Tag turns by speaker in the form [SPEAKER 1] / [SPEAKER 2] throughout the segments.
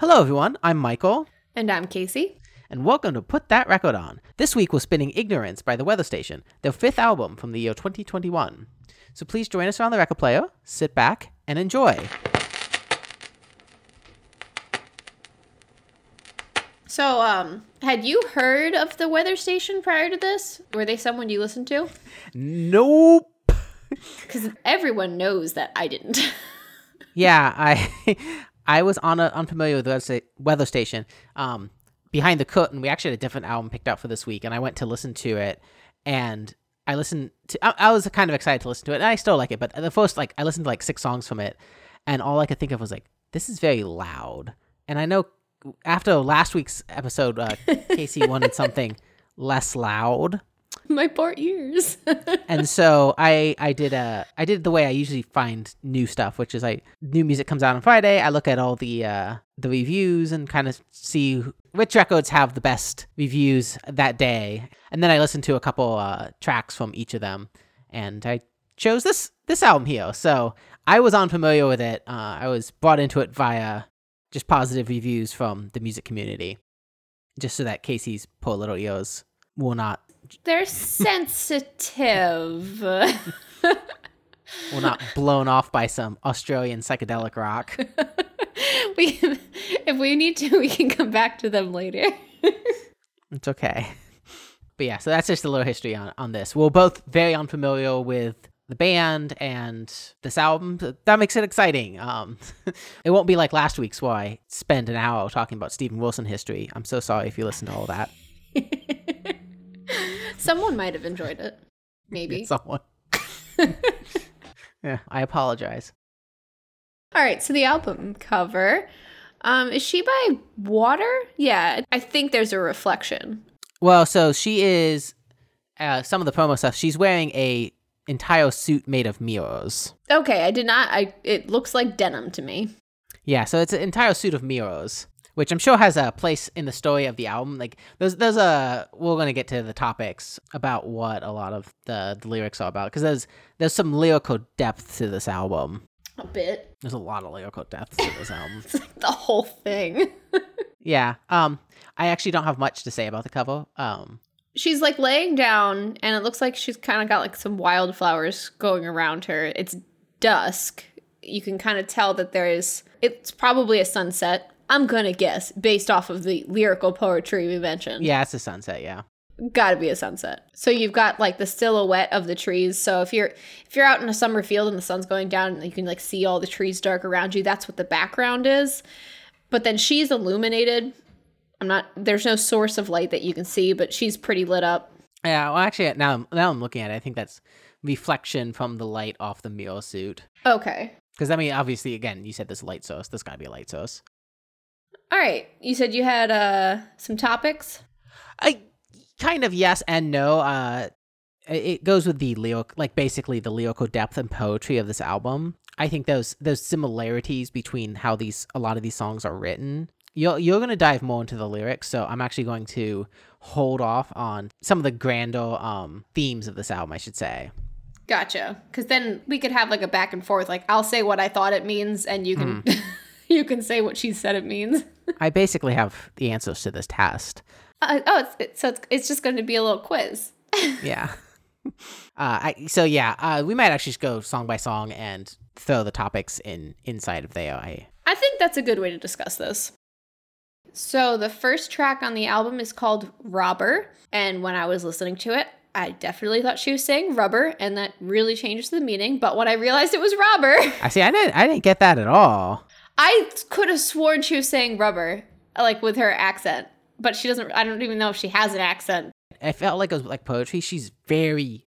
[SPEAKER 1] Hello, everyone. I'm Michael,
[SPEAKER 2] And I'm Casey.
[SPEAKER 1] and welcome to Put That Record On. This week we're spinning Ignorance by The Weather Station, their fifth album from the year 2021. So please join us around the record player, sit back, and enjoy.
[SPEAKER 2] So, um, had you heard of the weather station prior to this? Were they someone you listened to?
[SPEAKER 1] Nope.
[SPEAKER 2] Because everyone knows that I didn't.
[SPEAKER 1] Yeah, I I was on a, unfamiliar with the weather weather station. Um, behind the curtain, we actually had a different album picked out for this week, and I went to listen to it, and I listened to. I, I was kind of excited to listen to it, and I still like it. But the first, like, I listened to like six songs from it, and all I could think of was like, this is very loud. And I know after last week's episode, uh, Casey wanted something less loud
[SPEAKER 2] My poor ears.
[SPEAKER 1] and so I I did uh I did the way I usually find new stuff, which is I new music comes out on Friday. I look at all the uh the reviews and kind of see which records have the best reviews that day, and then I listen to a couple uh tracks from each of them, and I chose this this album here. So I was unfamiliar with it. Uh, I was brought into it via just positive reviews from the music community, just so that Casey's poor little ears will not
[SPEAKER 2] They're sensitive.
[SPEAKER 1] will not blown off by some Australian psychedelic rock.
[SPEAKER 2] we, if we need to, we can come back to them later.
[SPEAKER 1] It's okay. But yeah, so that's just a little history on, on this. We're both very unfamiliar with the band and this album. That makes it exciting. Um, it won't be like last week's where I spend an hour talking about Steven Wilson history. I'm so sorry if you listen to all that.
[SPEAKER 2] Someone might have enjoyed it. Maybe.
[SPEAKER 1] Someone. yeah, I apologize.
[SPEAKER 2] All right, so the album cover. Um, is she by water? Yeah, I think there's a reflection.
[SPEAKER 1] Well, so she is uh, some of the promo stuff. She's wearing a entire suit made of mirrors.
[SPEAKER 2] Okay, I did not. I it looks like denim to me.
[SPEAKER 1] Yeah, so it's an entire suit of mirrors, which I'm sure has a place in the story of the album. Like there's there's a we're gonna get to the topics about what a lot of the, the lyrics are about because there's there's some lyrical depth to this album.
[SPEAKER 2] A bit.
[SPEAKER 1] There's a lot of lyrical depth to this album.
[SPEAKER 2] It's like the whole thing.
[SPEAKER 1] Yeah. Um, I actually don't have much to say about the cover. Um,
[SPEAKER 2] she's like laying down, and it looks like she's kind of got like some wildflowers going around her. It's dusk. You can kind of tell that there is. It's probably a sunset. I'm gonna guess based off of the lyrical poetry we mentioned.
[SPEAKER 1] yeah, it's a sunset. Yeah.
[SPEAKER 2] gotta be a sunset so you've got like the silhouette of the trees so if you're if you're out in a summer field and the sun's going down and you can like see all the trees dark around you that's what the background is but then she's illuminated i'm not there's no source of light that you can see but she's pretty lit up
[SPEAKER 1] Yeah. Well, actually, now I'm- now I'm looking at it. I think that's reflection from the light off the meal suit.
[SPEAKER 2] okay
[SPEAKER 1] Because I mean, obviously, again, you said this light source. This gotta be a light source.
[SPEAKER 2] All right you said you had uh some topics
[SPEAKER 1] I kind of yes and no. Uh, it goes with the lyric, like basically the lyrical depth and poetry of this album. I think those those similarities between how these a lot of these songs are written. You're you're gonna dive more into the lyrics, so I'm actually going to hold off on some of the grander um themes of this album. I should say.
[SPEAKER 2] gotcha because then we could have like a back and forth like i'll say what i thought it means and you can you can say what she said it means
[SPEAKER 1] I basically have the answers to this test.
[SPEAKER 2] uh, oh it's, it's so it's, it's just going to be a little quiz
[SPEAKER 1] Yeah. Uh, I, so yeah, uh, we might actually just go song by song and throw the topics in inside of the I
[SPEAKER 2] I think that's a good way to discuss this. So, the first track on the album is called Robber. And when I was listening to it, I definitely thought she was saying rubber, and that really changed the meaning. But when I realized it was robber,
[SPEAKER 1] I see. I didn't. I didn't get that at all.
[SPEAKER 2] I could have sworn she was saying rubber, like with her accent. But she doesn't, I don't even know if she has an accent.
[SPEAKER 1] I felt like it was like poetry. She's very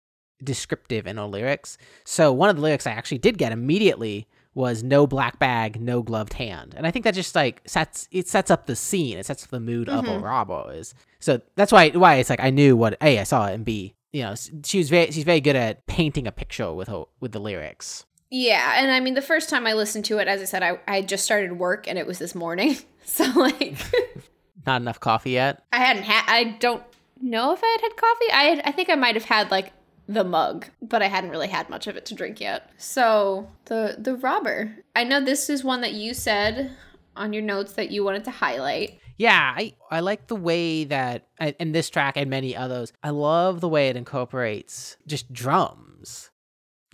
[SPEAKER 1] descriptive in her lyrics. So one of the lyrics I actually did get immediately was "No black bag, no gloved hand," and I think that just like sets it sets up the scene. It sets up the mood of mm-hmm. a robber is. So that's why why it's like I knew what a I saw it and b you know she was very she's very good at painting a picture with her with the lyrics.
[SPEAKER 2] Yeah, and I mean, the first time I listened to it, as I said, I, I just started work and it was this morning. So, like,
[SPEAKER 1] Not enough coffee yet.
[SPEAKER 2] I hadn't had. I don't know if I had had coffee. I had, I think I might have had like the mug, but I hadn't really had much of it to drink yet. So the the robber. I know this is one that you said on your notes that you wanted to highlight.
[SPEAKER 1] Yeah, I, I like the way that in this track and many others, I love the way it incorporates just drums.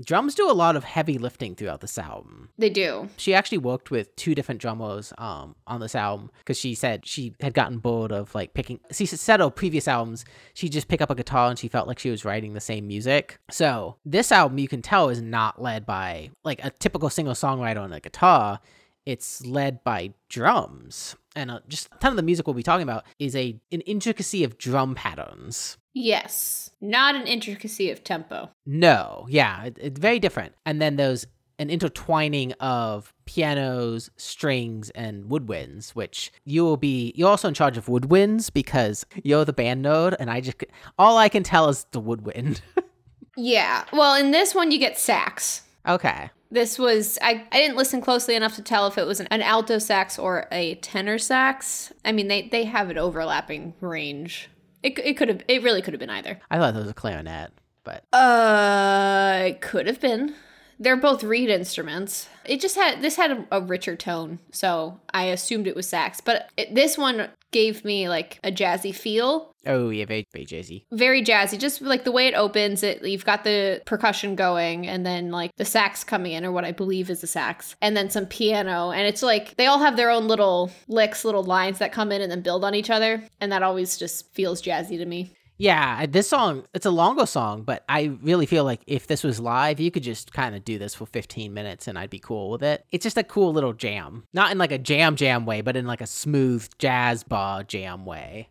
[SPEAKER 1] Drums do a lot of heavy lifting throughout this album.
[SPEAKER 2] They do.
[SPEAKER 1] She actually worked with two different drummers um, on this album because she said she had gotten bored of like picking. She said of previous albums, she just pick up a guitar and she felt like she was writing the same music. So this album, you can tell, is not led by like a typical single songwriter on a guitar. It's led by drums and uh, just a ton of the music we'll be talking about is a an intricacy of drum patterns.
[SPEAKER 2] Yes, not an intricacy of tempo.
[SPEAKER 1] No, yeah, it, it's very different. And then there's an intertwining of pianos, strings, and woodwinds, which you will be. You're also in charge of woodwinds because you're the band node, and I just all I can tell is the woodwind.
[SPEAKER 2] yeah, well, in this one you get sax.
[SPEAKER 1] Okay.
[SPEAKER 2] This was I, I didn't listen closely enough to tell if it was an, an alto sax or a tenor sax. I mean they they have an overlapping range. It it could have it really could have been either.
[SPEAKER 1] I thought it was a clarinet, but
[SPEAKER 2] uh, it could have been. They're both reed instruments. It just had this had a, a richer tone, so I assumed it was sax. But it, this one gave me like a jazzy feel.
[SPEAKER 1] Oh yeah, very, very jazzy.
[SPEAKER 2] Very jazzy. Just like the way it opens, it you've got the percussion going, and then like the sax coming in, or what I believe is a sax, and then some piano, and it's like they all have their own little licks, little lines that come in and then build on each other, and that always just feels jazzy to me.
[SPEAKER 1] Yeah, this song, it's a longer song, but I really feel like if this was live, you could just kind of do this for 15 minutes and I'd be cool with it. It's just a cool little jam. Not in like a jam jam way, but in like a smooth jazz bar jam way.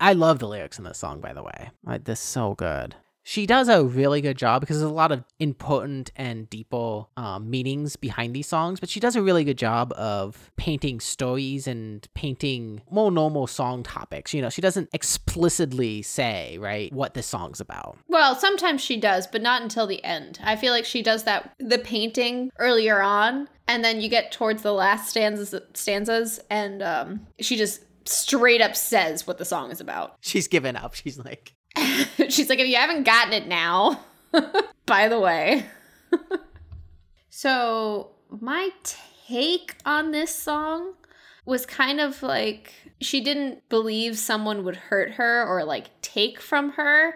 [SPEAKER 1] I love the lyrics in this song, by the way. Like, this is so good she does a really good job because there's a lot of important and deeper um, meanings behind these songs, but she does a really good job of painting stories and painting more normal song topics. You know, she doesn't explicitly say, right, what this song's about.
[SPEAKER 2] Well, sometimes she does, but not until the end. I feel like she does that, the painting earlier on, and then you get towards the last stanzas, stanzas and um, she just straight up says what the song is about.
[SPEAKER 1] She's given up. She's like,
[SPEAKER 2] She's like, if you haven't gotten it now, by the way. so, my take on this song was kind of like she didn't believe someone would hurt her or like take from her.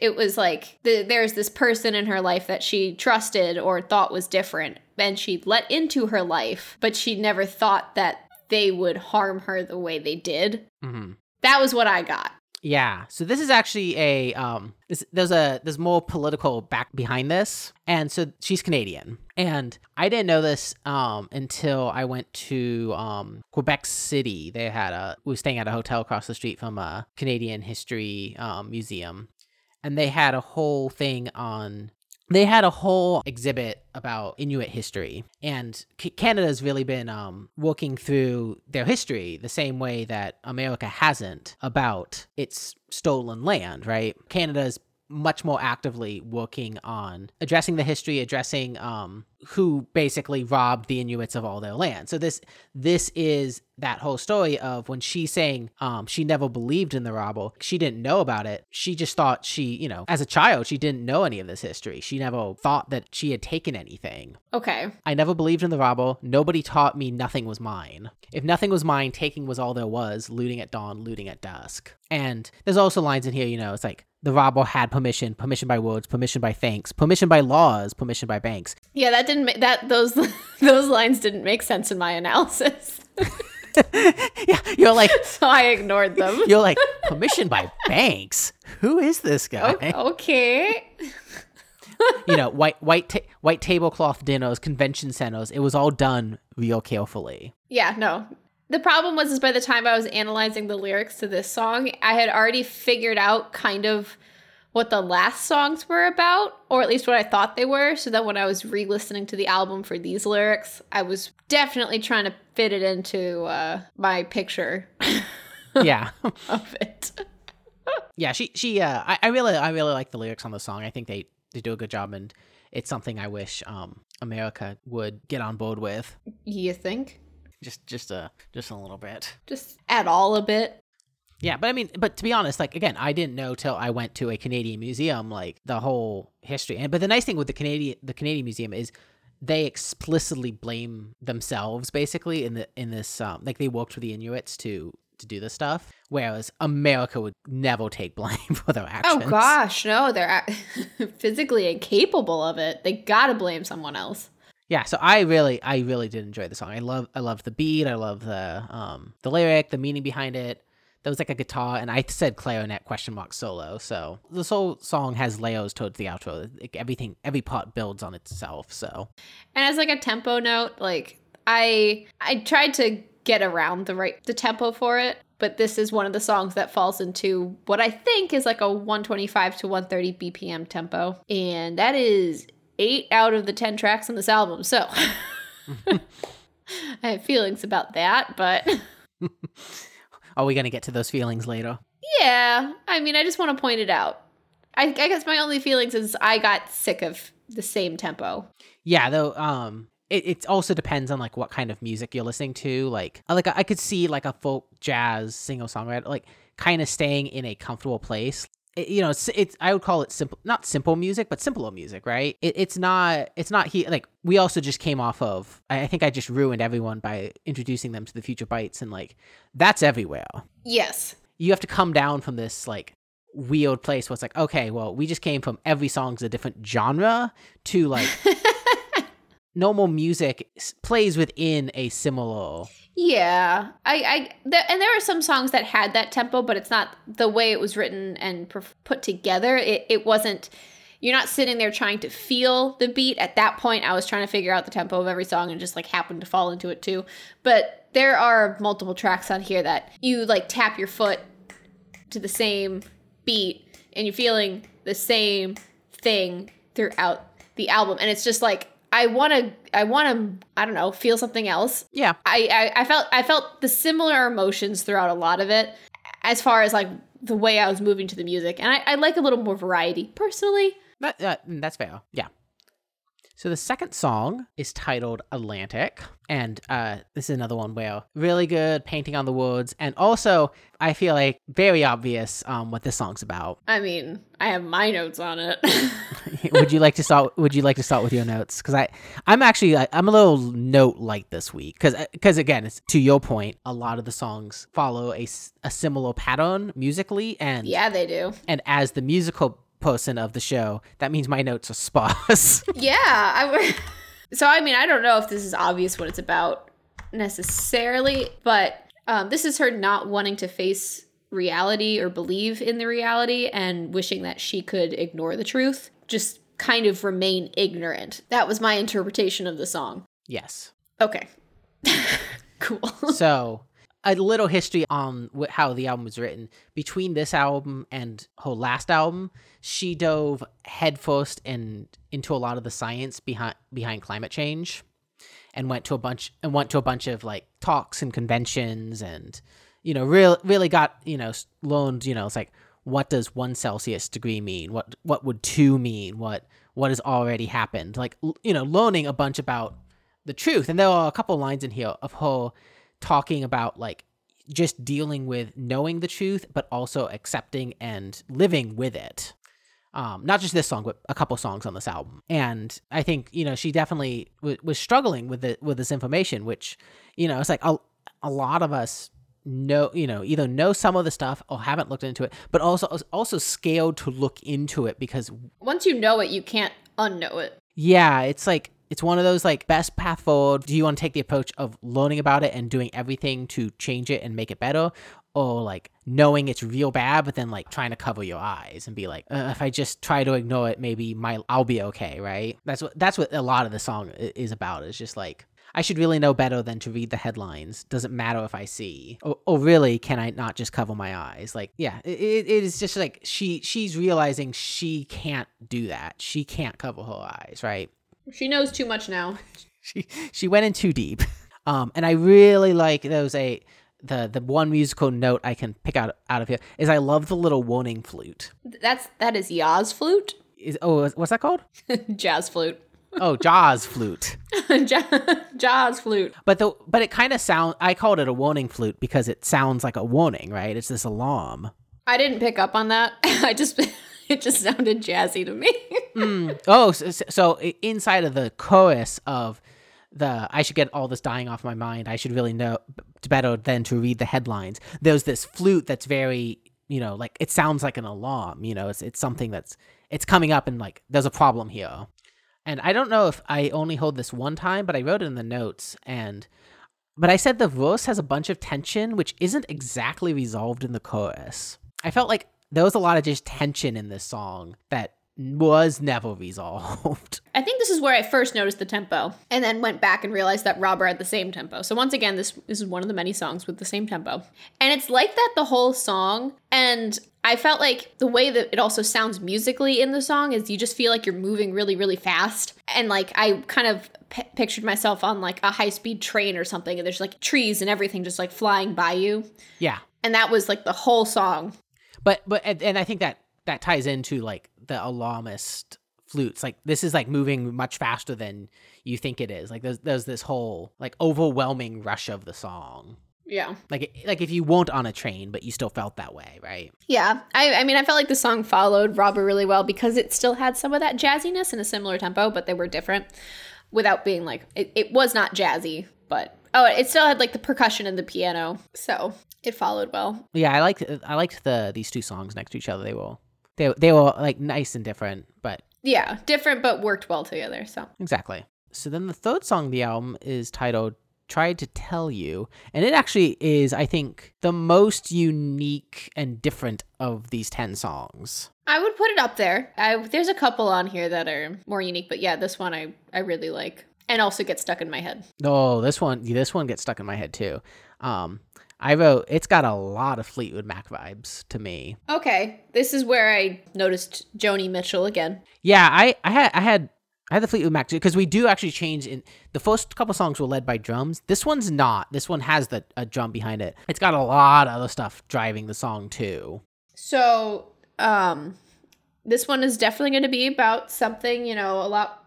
[SPEAKER 2] It was like the, there's this person in her life that she trusted or thought was different, and she let into her life, but she never thought that they would harm her the way they did. Mm-hmm. That was what I got.
[SPEAKER 1] Yeah. So this is actually a um this, there's a there's more political back behind this. And so she's Canadian. And I didn't know this um until I went to um Quebec City. They had a we were staying at a hotel across the street from a Canadian history um, museum. And they had a whole thing on they had a whole exhibit about Inuit history, and C- Canada's really been um, working through their history the same way that America hasn't about its stolen land, right? Canada's much more actively working on addressing the history, addressing um, who basically robbed the Inuits of all their land. So this this is that whole story of when she's saying um, she never believed in the robber, she didn't know about it. She just thought she, you know, as a child, she didn't know any of this history. She never thought that she had taken anything.
[SPEAKER 2] Okay.
[SPEAKER 1] I never believed in the robber. Nobody taught me nothing was mine. If nothing was mine, taking was all there was. Looting at dawn, looting at dusk. And there's also lines in here, you know, it's like the robber had permission, permission by words, permission by thanks, permission by laws, permission by banks.
[SPEAKER 2] Yeah, that didn't make that those those lines didn't make sense in my analysis.
[SPEAKER 1] yeah, you're like
[SPEAKER 2] so I ignored them.
[SPEAKER 1] You're like permission by banks. Who is this guy?
[SPEAKER 2] Okay.
[SPEAKER 1] you know, white white ta- white tablecloth dinners, convention centers. It was all done real carefully.
[SPEAKER 2] Yeah, no. The problem was is by the time I was analyzing the lyrics to this song, I had already figured out kind of what the last songs were about, or at least what I thought they were. So that when I was re listening to the album for these lyrics, I was definitely trying to fit it into uh, my picture.
[SPEAKER 1] yeah.
[SPEAKER 2] of it.
[SPEAKER 1] yeah, she she uh I, I really I really like the lyrics on the song. I think they they do a good job and it's something I wish um America would get on board with.
[SPEAKER 2] You think?
[SPEAKER 1] Just just a just a little bit.
[SPEAKER 2] Just at all a bit.
[SPEAKER 1] Yeah, but I mean, but to be honest, like again, I didn't know till I went to a Canadian museum, like the whole history. And but the nice thing with the Canadian the Canadian museum is they explicitly blame themselves basically in the in this um like they worked with the Inuits to to do this stuff, whereas America would never take blame for their actions.
[SPEAKER 2] Oh gosh, no, they're physically incapable of it. They gotta blame someone else.
[SPEAKER 1] Yeah, so I really, I really did enjoy the song. I love, I love the beat. I love the, um, the lyric, the meaning behind it. There was like a guitar, and I said clarinet question mark solo. So this whole song has layers towards the outro. Like everything, every part builds on itself. So
[SPEAKER 2] And as like a tempo note, like I I tried to get around the right the tempo for it, but this is one of the songs that falls into what I think is like a 125 to 130 BPM tempo, and that is 8 out of the 10 tracks on this album. So I have feelings about that, but
[SPEAKER 1] are we gonna get to those feelings later?
[SPEAKER 2] yeah, I mean, I just want to point it out. I, I guess my only feelings is I got sick of the same tempo.
[SPEAKER 1] Yeah, though, um, it, it also depends on like what kind of music you're listening to. Like, like I could see like a folk jazz single songwriter like kind of staying in a comfortable place. It- you know, it's, it's I would call it simple, not simple music, but simpler music, right? It, it's not, it's not he like we also just came off of. I, I think I just ruined everyone by introducing them to the Future Bites, and like that's everywhere.
[SPEAKER 2] Yes.
[SPEAKER 1] You have to come down from this like weird place where it's like, okay, well, we just came from every song's a different genre to like normal music plays within a similar
[SPEAKER 2] Yeah, I, I, there, and there are some songs that had that tempo, but it's not the way it was written and put together. It, it wasn't. You're not sitting there trying to feel the beat. At that point, I was trying to figure out the tempo of every song and just like happened to fall into it too. But there are multiple tracks on here that you like tap your foot to the same beat and you're feeling the same thing throughout the album, and it's just like I want to, I want to, I don't know, feel something else.
[SPEAKER 1] yeah
[SPEAKER 2] I, I I felt I felt the similar emotions throughout a lot of it, as far as like the way I was moving to the music, and I, I like a little more variety personally.
[SPEAKER 1] that, uh, that's fair yeah so the second song is titled atlantic and uh this is another one where really good painting on the woods and also i feel like very obvious um what this song's about
[SPEAKER 2] I mean, I have my notes on it.
[SPEAKER 1] would you like to start would you like to start with your notes because i i'm actually I- i'm a little note light this week because because again it's to your point a lot of the songs follow a, a similar pattern musically and
[SPEAKER 2] yeah, they do.
[SPEAKER 1] and as the musical person of the show that means my notes are sparse
[SPEAKER 2] Yeah, I would. So I mean, I don't know if this is obvious what it's about necessarily, but um, this is her not wanting to face reality or believe in the reality and wishing that she could ignore the truth, just kind of remain ignorant. That was my interpretation of the song.
[SPEAKER 1] yes
[SPEAKER 2] Okay. cool.
[SPEAKER 1] so a little history on wh- how the album was written. Between this album and her last album she dove headfirst and into a lot of the science behind behind climate change and went to a bunch and went to a bunch of like talks and conventions and you know real really got you know learned you know it's like what does one celsius degree mean? What what would two mean? What what has already happened? Like you know learning a bunch about the truth. And there are a couple lines in here of her talking about like just dealing with knowing the truth but also accepting and living with it um, not just this song, but a couple songs on this album. And I think you know she definitely w- was struggling with it with this information, which you know it's like a, a lot of us know you know either know some of the stuff or haven't looked into it, but also also scared to look into it because
[SPEAKER 2] Once you know it, you can't unknow it.
[SPEAKER 1] yeah, it's like it's one of those like best path forward. Do you want to take the approach of learning about it and doing everything to change it and make it better, or like knowing it's real bad but then like trying to cover your eyes and be like, uh, if I just try to ignore it, maybe my I'll be okay, right? That's what that's what a lot of the song is about. It's just like. I should really know better than to read the headlines. Doesn't matter if I see, or, or really, can I not just cover my eyes? Like, yeah, it, it is just like she she's realizing she can't do that. She can't cover her eyes, right?
[SPEAKER 2] She knows too much now.
[SPEAKER 1] she she went in too deep. Um, and I really like those a the the one musical note I can pick out out of here is I love the little warning flute.
[SPEAKER 2] That's that is Yaz flute,
[SPEAKER 1] Is oh what's that called?
[SPEAKER 2] jazz flute,
[SPEAKER 1] Oh, Jaws flute.
[SPEAKER 2] Ja- jazz flute.
[SPEAKER 1] But the but it kind of sound I called it a warning flute because it sounds like a warning, right? It's this alarm.
[SPEAKER 2] I didn't pick up on that. I just it just sounded jazzy to me.
[SPEAKER 1] Mm. Oh, so, so inside of the chorus of the I should get all this dying off my mind. I should really know better than to read the headlines. There's this flute that's very, you know, like it sounds like an alarm. You know, it's it's something that's it's coming up and like there's a problem here. And I don't know if I only hold this one time, but I wrote it in the notes and but I said the verse has a bunch of tension which isn't exactly resolved in the chorus. I felt like there was a lot of just tension in this song that was never resolved.
[SPEAKER 2] I think this is where I first noticed the tempo and then went back and realized that Robber had the same tempo. So once again, this, this is one of the many songs with the same tempo. And it's like that the whole song. And I felt like the way that it also sounds musically in the song is you just feel like you're moving really, really fast. And like I kind of p- pictured myself on like a high speed train or something, and there's like trees and everything just like flying by you.
[SPEAKER 1] Yeah.
[SPEAKER 2] And that was like the whole song.
[SPEAKER 1] But but and, and I think that that ties into like the alarmist flutes. Like this is like moving much faster than you think it is. Like there's there's this whole like overwhelming rush of the song.
[SPEAKER 2] Yeah.
[SPEAKER 1] Like like if you weren't on a train, but you still felt that way, right?
[SPEAKER 2] Yeah. I, I mean, I felt like the song followed Robber really well because it still had some of that jazziness in a similar tempo, but they were different without being like, it, it was not jazzy, but oh, it still had like the percussion and the piano. So it followed well.
[SPEAKER 1] Yeah, I liked I liked the these two songs next to each other. They were they they were like nice and different, but
[SPEAKER 2] Yeah. Different, but worked well together. So
[SPEAKER 1] exactly. So then the third song of the album is titled tried to tell you and it actually is i think the most unique and different of these 10 songs
[SPEAKER 2] I would put it up there. I, there's a couple on here that are more unique, but yeah, this one I, I really like and also gets stuck in my head.
[SPEAKER 1] oh this one this one gets stuck in my head too um i wrote it's got a lot of fleetwood mac vibes to me
[SPEAKER 2] Okay. This is where I noticed Joni Mitchell again.
[SPEAKER 1] yeah i i had i had I had the Fleetwood Mac because we do actually change in the first couple songs were led by drums. This one's not. This one has the a drum behind it. It's got a lot of other stuff driving the song too.
[SPEAKER 2] So, um, this one is definitely going to be about something, you know, a lot.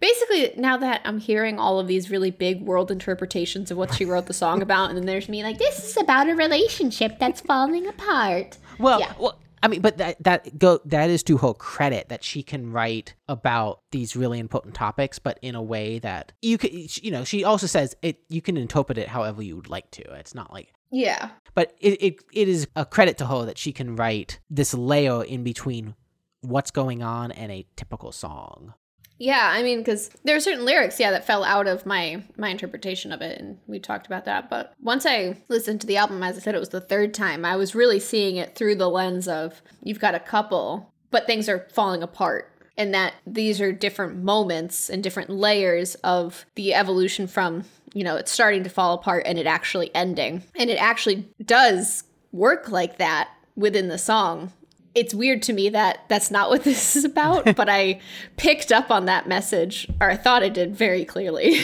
[SPEAKER 2] Basically, now that I'm hearing all of these really big world interpretations of what she wrote the song about, and then there's me like, this is about a relationship that's falling apart.
[SPEAKER 1] Well,
[SPEAKER 2] Yeah.
[SPEAKER 1] well, I mean, but that that go that is to her credit that she can write about these really important topics, but in a way that you could, you know, she also says it. You can interpret it however you would like to. It's not like
[SPEAKER 2] Yeah.
[SPEAKER 1] but it, it it is a credit to her that she can write this layer in between what's going on and a typical song.
[SPEAKER 2] Yeah, I mean, because there are certain lyrics, yeah, that fell out of my my interpretation of it, and we talked about that. But once I listened to the album, as I said, it was the third time. I was really seeing it through the lens of you've got a couple, but things are falling apart, and that these are different moments and different layers of the evolution from you know it's starting to fall apart and it actually ending, and it actually does work like that within the song it's weird to me that that's not what this is about, but I picked up on that message, or I thought I did very clearly.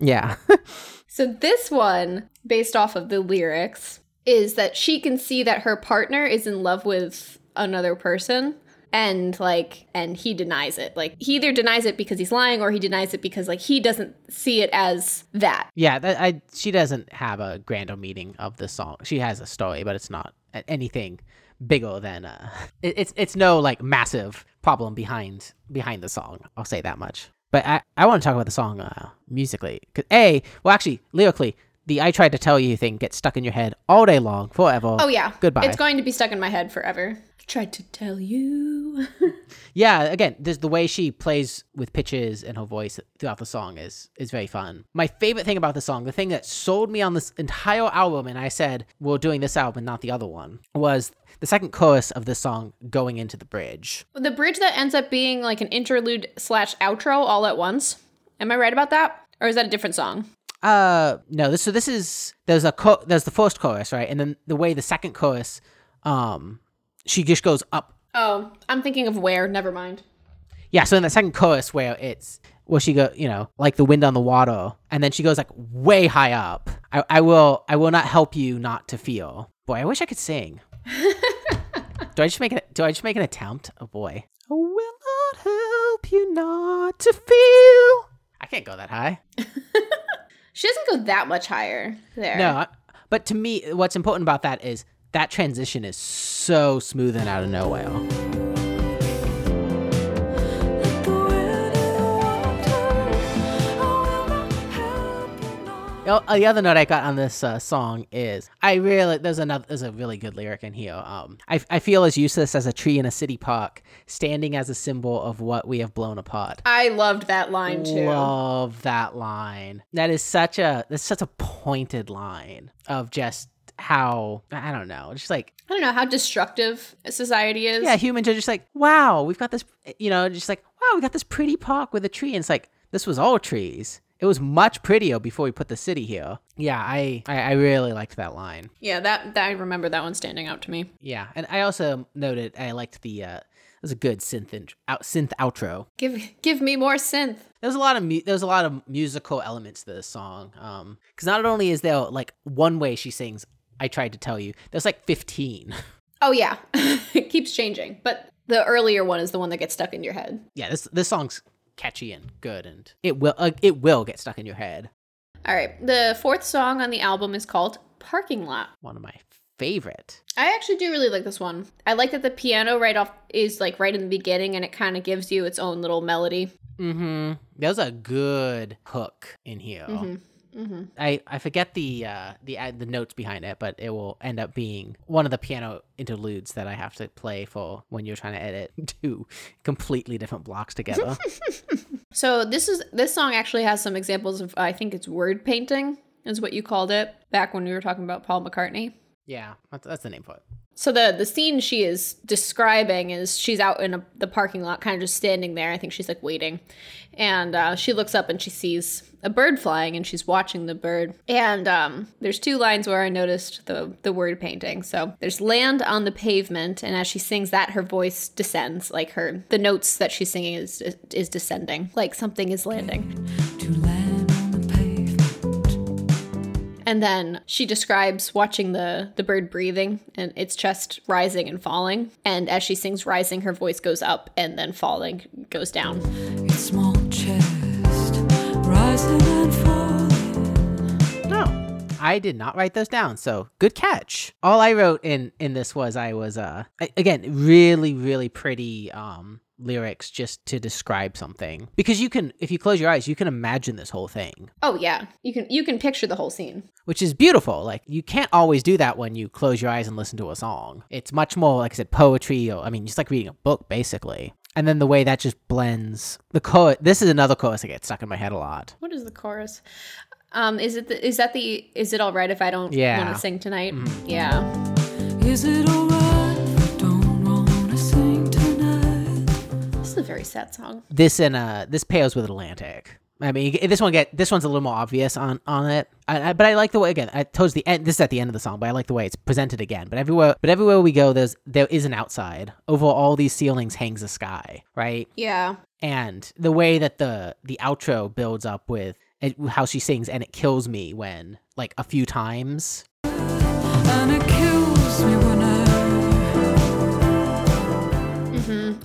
[SPEAKER 1] Yeah.
[SPEAKER 2] so, this one, based off of the lyrics, is that she can see that her partner is in love with another person. And like, and he denies it. Like, he either denies it because he's lying, or he denies it because like he doesn't see it as that.
[SPEAKER 1] yeah, that, I she doesn't have a grander meaning of the song. She has a story, but it's not anything bigger than uh it, it's it's no like massive problem behind behind the song. I'll say that much. But I I want to talk about the song uh musically because A, well actually lyrically, the I tried to tell you thing gets stuck in your head all day long, forever.
[SPEAKER 2] Oh yeah,
[SPEAKER 1] Goodbye.
[SPEAKER 2] It's going to be stuck in my head forever. Tried to tell you.
[SPEAKER 1] Yeah, again, there's the way she plays with pitches and her voice throughout the song is is very fun. My favorite thing about the song, the thing that sold me on this entire album, and I said we're doing this album, and not the other one, was the second chorus of this song going into the bridge.
[SPEAKER 2] The bridge that ends up being like an interlude slash outro all at once. Am I right about that? Or is that a different song?
[SPEAKER 1] Uh, no, this so this is there's a cho- there's the first chorus, right, and then the way the second chorus, um, she just goes up.
[SPEAKER 2] Oh, I'm thinking of where. Never mind.
[SPEAKER 1] Yeah, so in the second chorus where it's where she go, you know, like the wind on the water, and then she goes like way high up. I, I will I will not help you not to feel. Boy, I wish I could sing. do I just make it? Do I just make an attempt? Oh boy. I will not help you not to feel. I can't go that high.
[SPEAKER 2] She doesn't go that much higher there.
[SPEAKER 1] No, but to me, what's important about that is that transition is so smooth and out of nowhere. The the other note I got on this uh, song is I really there's another there's a really good lyric in here. Um, I I feel as useless as a tree in a city park, standing as a symbol of what we have blown apart.
[SPEAKER 2] I loved that line too.
[SPEAKER 1] Love that line. That is such a that's such a pointed line of just how I don't know, just like
[SPEAKER 2] I don't know how destructive society is.
[SPEAKER 1] yeah, humans are just like, wow, we've got this, you know, just like wow, we got this pretty park with a tree, and it's like this was all trees. It was much prettier before we put the city here. Yeah, I I, I really liked that line.
[SPEAKER 2] Yeah, that, that I remember that one standing out to me.
[SPEAKER 1] Yeah, and I also noted I liked the uh, it was a good synth int- out synth outro.
[SPEAKER 2] Give give me more synth.
[SPEAKER 1] There's a lot of mu- there's a lot of musical elements to this song. Um, because not only is there like one way she sings, I tried to tell you. There's like 15.
[SPEAKER 2] Oh yeah, it keeps changing, but the earlier one is the one that gets stuck in your head.
[SPEAKER 1] yeah, this this song's catchy and good, and it will uh, it will get stuck in your head.
[SPEAKER 2] All right, the fourth song on the album is called "Parking Lot."
[SPEAKER 1] One of my favorite.
[SPEAKER 2] I actually do really like this one. I like that the piano right off is like right in the beginning, and it kind of gives you its own little melody.
[SPEAKER 1] Mm-hmm. There's a good hook in here.
[SPEAKER 2] Mm-hmm.
[SPEAKER 1] I, I forget the uh the uh, the notes behind it, but it will end up being one of the piano interludes that I have to play for when you're trying to edit two completely different blocks together.
[SPEAKER 2] So this is this song actually has some examples of I think it's word painting is what you called it back when we were talking about Paul McCartney.
[SPEAKER 1] yeah, that's, that's the name for it.
[SPEAKER 2] So the the scene she is describing is she's out in a, the parking lot, kind of just standing there. I think she's like waiting, and uh, she looks up and she sees a bird flying, and she's watching the bird. And um, there's two lines where I noticed the the word painting. So there's land on the pavement, and as she sings that, her voice descends, like her the notes that she's singing is is descending, like something is landing. And then she describes watching the the bird breathing and its chest rising and falling. And as she sings rising, her voice goes up and then falling goes down.
[SPEAKER 3] Its small chest rising and falling.
[SPEAKER 1] No, I did not write those down. So good catch. All I wrote in in this was I was uh a- again really really pretty um lyrics just to describe something because you can if you close your eyes you can imagine this whole thing
[SPEAKER 2] Oh yeah. You can you can picture the whole scene.
[SPEAKER 1] which is beautiful like you can't always do that when you close your eyes and listen to a song it's much more like i said poetry or i mean just like reading a book basically and then the way that just blends the chorus this is another chorus that gets stuck in my head a lot
[SPEAKER 2] What is the chorus? Um, is it the, is that the is it all right if I don't
[SPEAKER 1] Yeah.
[SPEAKER 2] want to sing tonight? Yeah.
[SPEAKER 3] Is it alright if
[SPEAKER 2] very sad song.
[SPEAKER 1] this and uh this pales with Atlantic. I mean, this one get this one's a little more obvious on on it, I, I, but I like the way again. I, towards the end, this is at the end of the song, but I like the way it's presented again. But everywhere, but everywhere we go, there's there is an outside. Over all these ceilings hangs a sky, right?
[SPEAKER 2] Yeah.
[SPEAKER 1] And the way that the the outro builds up with it, how she sings, and it kills me when like a few times.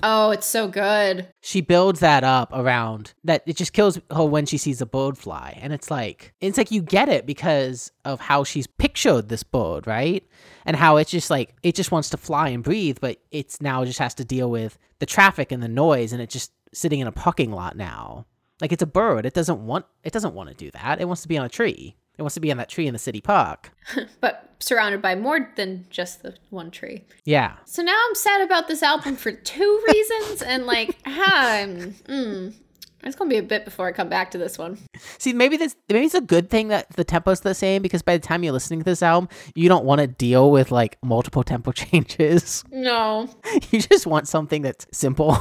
[SPEAKER 2] Oh, it's so good.
[SPEAKER 1] she builds that up around that it just kills her when she sees a bird fly. And it's like it's like you get it because of how she's pictured this bird right? And how it's just like it just wants to fly and breathe but it's now just has to deal with the traffic and the noise and it's just sitting in a parking lot now. Like it's a bird. It doesn't want it doesn't want to do that. It wants to be on a tree it wants to be on that tree in the city park
[SPEAKER 2] But surrounded by more than just the one tree.
[SPEAKER 1] yeah
[SPEAKER 2] So now I'm sad about this album for two reasons, and like, um, mm, it's gonna be a bit before I come back to this one.
[SPEAKER 1] See, maybe this maybe it's a good thing that the tempo's the same because by the time you're listening to this album, you don't want to deal with like multiple tempo changes.
[SPEAKER 2] No,
[SPEAKER 1] you just want something that's simple.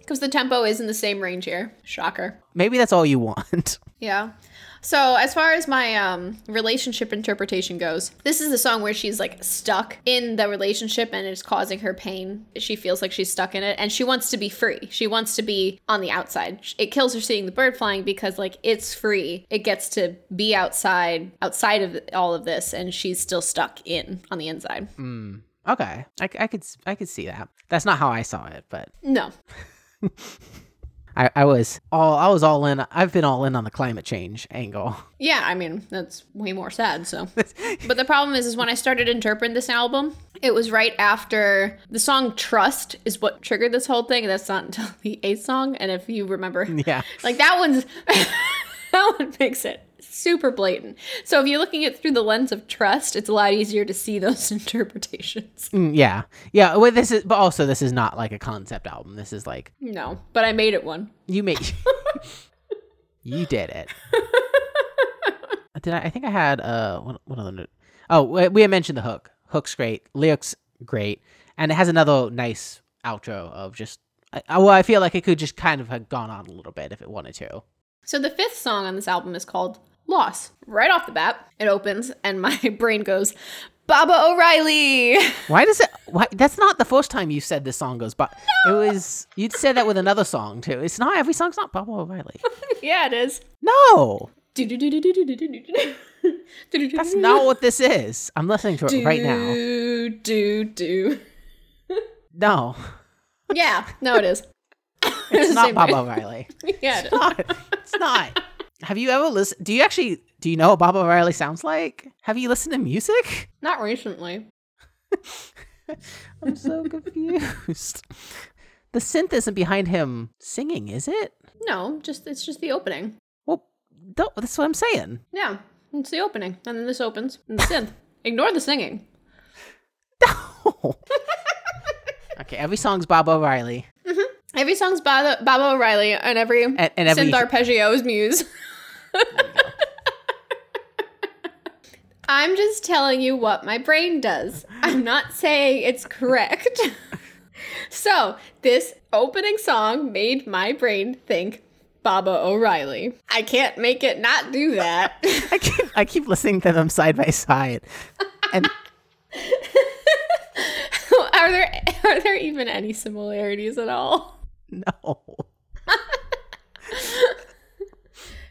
[SPEAKER 2] because the tempo is in the same range here. Shocker.
[SPEAKER 1] maybe that's all you want.
[SPEAKER 2] Yeah. So as far as my um, relationship interpretation goes, this is the song where she's like stuck in the relationship and it's causing her pain. She feels like she's stuck in it and she wants to be free. She wants to be on the outside. It kills her seeing the bird flying because like it's free. It gets to be outside, outside of all of this, and she's still stuck in on the inside.
[SPEAKER 1] Okay, I, I could I could see that. That's not how I saw it, but
[SPEAKER 2] No.
[SPEAKER 1] I, I was all I was all in. I've been all in on the climate change angle.
[SPEAKER 2] Yeah, I mean, that's way more sad, so. but the problem is is when I started interpreting this album, it was right after the song Trust is what triggered this whole thing, and that's not until the eighth song. And if you remember
[SPEAKER 1] Yeah.
[SPEAKER 2] like that one's that one makes it super blatant. So if you're looking at through the lens of trust, it's a lot easier to see those interpretations.
[SPEAKER 1] Mm, yeah, yeah. Well, this is, but also this is not like a concept album. This is like
[SPEAKER 2] No, but I made it one.
[SPEAKER 1] you made, you did it. did I? I think I had uh one one other. note. Oh, we we had mentioned the hook. Hook's great. Lyrics great, and it has another nice outro of just. I- well, I feel like it could just kind of have gone on a little bit if it wanted to.
[SPEAKER 2] So the fifth song on this album is called Loss. Right off the bat, it opens and my brain goes, Baba O'Riley.
[SPEAKER 1] Why does it? Why that's not the first time you said this song goes, but it was you'd said that with another song too. It's not every song's not Baba O'Riley.
[SPEAKER 2] yeah, it is.
[SPEAKER 1] No,
[SPEAKER 2] That's
[SPEAKER 1] not what this is. I'm listening to it right now.
[SPEAKER 2] Do, do, do.
[SPEAKER 1] No,
[SPEAKER 2] Yeah, no, it is.
[SPEAKER 1] it's not Bob. O'Riley.
[SPEAKER 2] Yeah, it is.
[SPEAKER 1] not. It's not. Have you ever listened? Do you actually do you know what Bob O'Riley sounds like? Have you listened to music?
[SPEAKER 2] Not recently.
[SPEAKER 1] I'm so confused. The synth isn't behind him singing, is it?
[SPEAKER 2] No, just it's just the opening.
[SPEAKER 1] Well, th- that's what I'm saying.
[SPEAKER 2] Yeah, it's the opening, and then this opens and the synth. Ignore the singing.
[SPEAKER 1] No. okay, every song's Bob O'Riley. Mm-hmm.
[SPEAKER 2] Every song's Bob, Baba O'Riley, and every
[SPEAKER 1] And, and every
[SPEAKER 2] synth arpeggio is Muse. I'm just telling you what my brain does. I'm not saying it's correct. so, this opening song made my brain think Baba O'Riley. I can't make it not do that.
[SPEAKER 1] I keep I keep listening to them side by side, and
[SPEAKER 2] are there are there even any similarities at all?
[SPEAKER 1] no.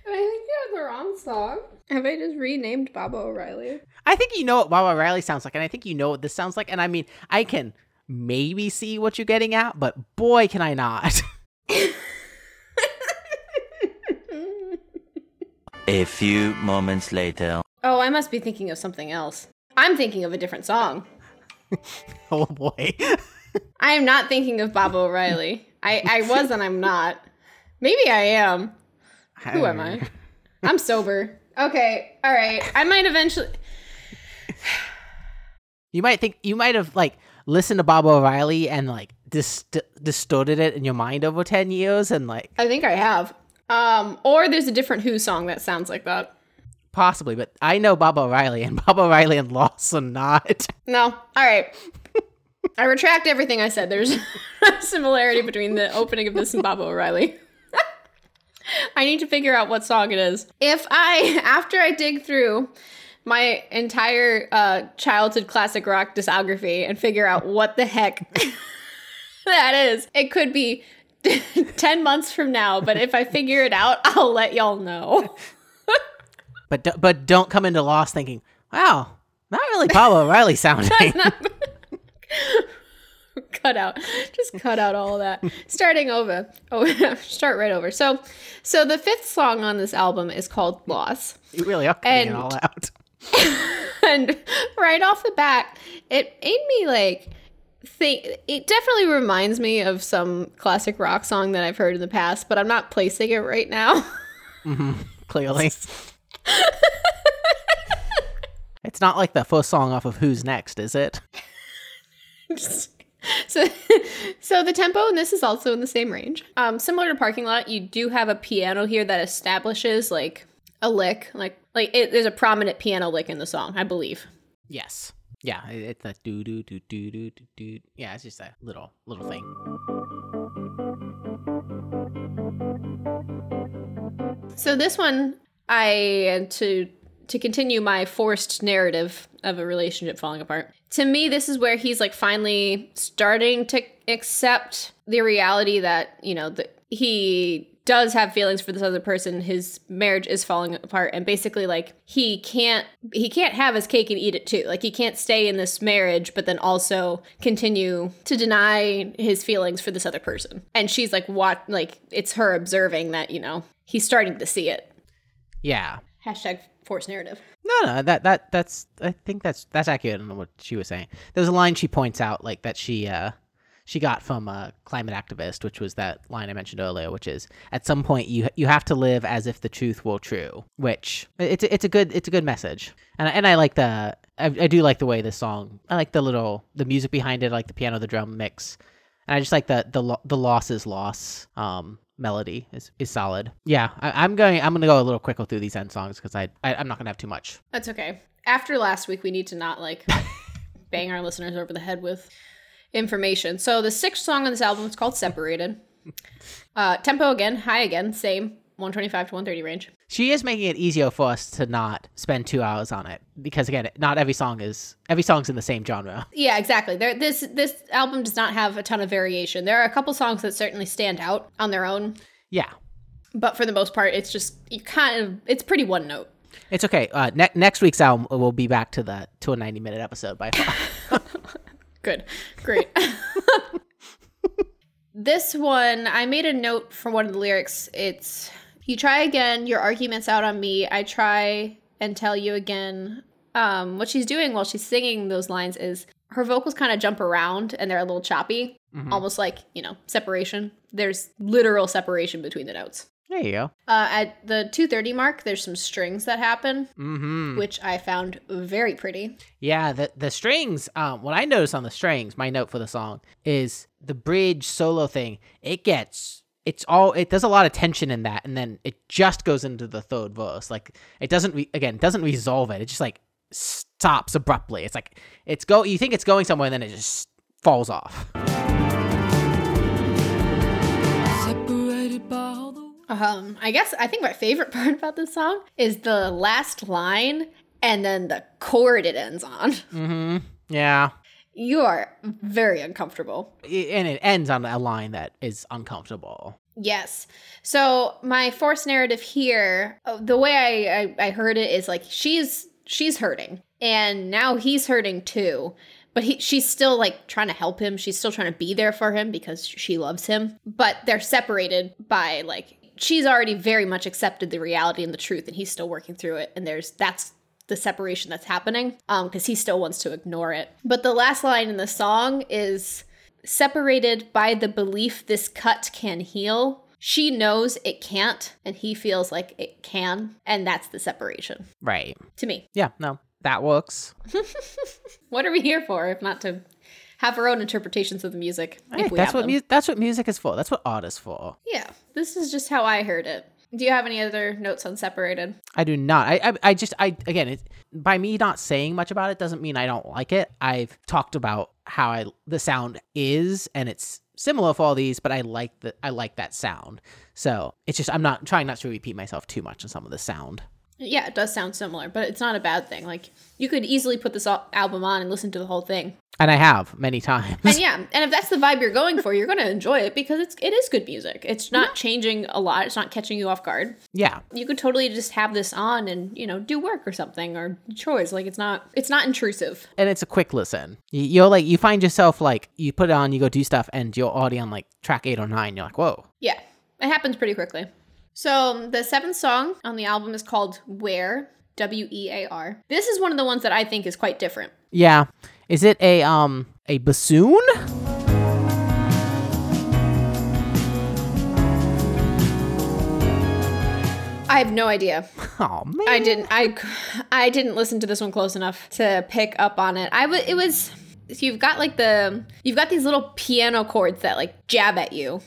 [SPEAKER 2] I think you have the wrong song. Have I just renamed Baba O'Riley?
[SPEAKER 1] I think you know what Bob O'Riley sounds like, and I think you know what this sounds like. And I mean, I can maybe see what you're getting at, but boy, can I not.
[SPEAKER 4] A few moments later.
[SPEAKER 2] Oh, I must be thinking of something else. I'm thinking of a different song.
[SPEAKER 1] oh boy.
[SPEAKER 2] I am not thinking of Baba O'Riley. I, I was and I'm not. Maybe I am. Who am I? I'm sober. Okay, all right. I might eventually.
[SPEAKER 1] You might think you might have like listened to Bob O'Riley and like dist- distorted it in your mind over ten years, and like
[SPEAKER 2] I think I have. Um, or there's a different Who song that sounds like that.
[SPEAKER 1] possibly, but I know Bob O'Riley, and Bob O'Riley and Lost are not.
[SPEAKER 2] No. All right. I retract everything I said. There's a similarity between the opening of this and Baba O'Riley. I need to figure out what song it is. If I, after I dig through my entire uh, childhood classic rock discography and figure out what the heck that is, it could be 10 months from now, but if I figure it out, I'll let y'all know.
[SPEAKER 1] But do- but don't come into Lost thinking, wow, not really Bob O'Riley sounding.
[SPEAKER 2] cut out just cut out all that starting over oh start right over so so the fifth song on this album is called loss
[SPEAKER 1] you really are cutting it
[SPEAKER 2] And-
[SPEAKER 1] all out.
[SPEAKER 2] and right off the bat it made me like think it definitely reminds me of some classic rock song that i've heard in the past but i'm not placing it right now mm-hmm.
[SPEAKER 1] Clearly. it's not like the first song off of Who's Next, is it?
[SPEAKER 2] so so the tempo in this is also in the same range um similar to parking lot you do have a piano here that establishes like a lick like like it, there's a prominent piano lick in the song i believe
[SPEAKER 1] Yes. Yeah, it- it's a do do do do do do do. Yeah, it's just a little little thing.
[SPEAKER 2] so this one i to to continue my forced narrative of a relationship falling apart to me this is where he's like finally starting to accept the reality that you know that he does have feelings for this other person. His marriage is falling apart. And basically like he can't he can't have his cake and eat it too. Like he can't stay in this marriage but then also continue to deny his feelings for this other person. And she's like what like it's her observing that you know he's starting to see it.
[SPEAKER 1] Yeah.
[SPEAKER 2] hashtag forced narrative
[SPEAKER 1] No, no, that that that's I think that's that's accurate on what she was saying. There's a line she points out like that she uh she got from a climate activist, which was that line I mentioned earlier, which is at some point you you have to live as if the truth were true. Which it's a- it's a good it's a good message, and and I like the I, I do like the way this song. I like the little the music behind it, I like the piano the drum mix, and I just like the the the loss is loss um melody is, is solid. Yeah, I, I'm going I'm gonna go a little quicker through these end songs because I, I I'm not gonna have too much.
[SPEAKER 2] That's okay. After last week, we need to not like bang our listeners over the head with information. So the sixth song on this album is called "Separated." Uh, tempo again, high again, same 125 to 130 range.
[SPEAKER 1] She is making it easier for us to not spend two hours on it because again, not every song is every song's in the same genre.
[SPEAKER 2] Yeah, exactly. There, this this album does not have a ton of variation. There are a couple songs that certainly stand out on their own,
[SPEAKER 1] Yeah,
[SPEAKER 2] but for the most part, it's just you kind of it's pretty one note.
[SPEAKER 1] it's okay. Uh, ne- next week's album will be back to the to a ninety minute episode by far.
[SPEAKER 2] Good. Great. this one, I made a note for one of the lyrics. It's you try again, your arguments out on me. I try and tell you again. Um, what she's doing while she's singing those lines is her vocals kind of jump around and they're a little choppy, almost like, you know, separation. There's literal separation between the notes.
[SPEAKER 1] there you go.
[SPEAKER 2] Uh, at the 230 mark, there's some strings that happen,
[SPEAKER 1] Mm-hmm.
[SPEAKER 2] which I found very pretty.
[SPEAKER 1] Yeah, the the strings. Um, what I noticed on the strings, my note for the song is the bridge solo thing. It gets it's all it does a lot of tension in that, and then it just goes into the third verse. Like it doesn't re- again it doesn't resolve it. It just like stops abruptly. It's like it's go. You think it's going somewhere, and then it just falls off.
[SPEAKER 3] Separated by all the
[SPEAKER 2] Um, I guess I think my favorite part about this song is the last line and then the chord it ends on.
[SPEAKER 1] Mm-hmm. Yeah,
[SPEAKER 2] You are very uncomfortable.
[SPEAKER 1] And it ends on a line that is uncomfortable.
[SPEAKER 2] Yes. So my forced narrative here, uh, the way I, I I heard it is like she's she's hurting, and now he's hurting too. But he, she's still like trying to help him. She's still trying to be there for him because she loves him. But they're separated by like she's already very much accepted the reality and the truth, and he's still working through it. And there's that's the separation that's happening um because he still wants to ignore it. But the last line in the song is separated by the belief this cut can heal. She knows it can't, and he feels like it can, and that's the separation
[SPEAKER 1] Right.
[SPEAKER 2] to me.
[SPEAKER 1] Yeah. No, that works.
[SPEAKER 2] What are we here for if not to have our own interpretations of the music? We
[SPEAKER 1] that's
[SPEAKER 2] have
[SPEAKER 1] what
[SPEAKER 2] them.
[SPEAKER 1] mu- that's what music is for. That's what art is for.
[SPEAKER 2] Yeah, this is just how I heard it. Do you have any other notes on separated?
[SPEAKER 1] I do not. I, I, I just, I again, it, by me not saying much about it doesn't mean I don't like it. I've talked about how I the sound is, and it's similar for all these, but I like the, I like that sound. So it's just I'm not trying not to repeat myself too much on some of the sound.
[SPEAKER 2] Yeah, it does sound similar, but it's not a bad thing. Like you could easily put this al- album on and listen to the whole thing.
[SPEAKER 1] And I have many times.
[SPEAKER 2] And yeah, and if that's the vibe you're going for, you're going to enjoy it because it's it is good music. It's not changing a lot. It's not catching you off guard.
[SPEAKER 1] yeah,
[SPEAKER 2] You could totally just have this on and you know do work or something or chores. Like it's not it's not intrusive.
[SPEAKER 1] and it's a quick listen. You- You're like you find yourself like you put it on, you go do stuff, and you're already on like track eight or nine. You're like, whoa.
[SPEAKER 2] Yeah, it happens pretty quickly. So the seventh song on the album is called "Wear." W E A R. This is one of the ones that I think is quite different.
[SPEAKER 1] Yeah. Is it a um a bassoon?
[SPEAKER 2] I have no idea.
[SPEAKER 1] Oh man.
[SPEAKER 2] I didn't. I I didn't listen to this one close enough to pick up on it. I was. It was. You've got like the. You've got these little piano chords that like jab at you.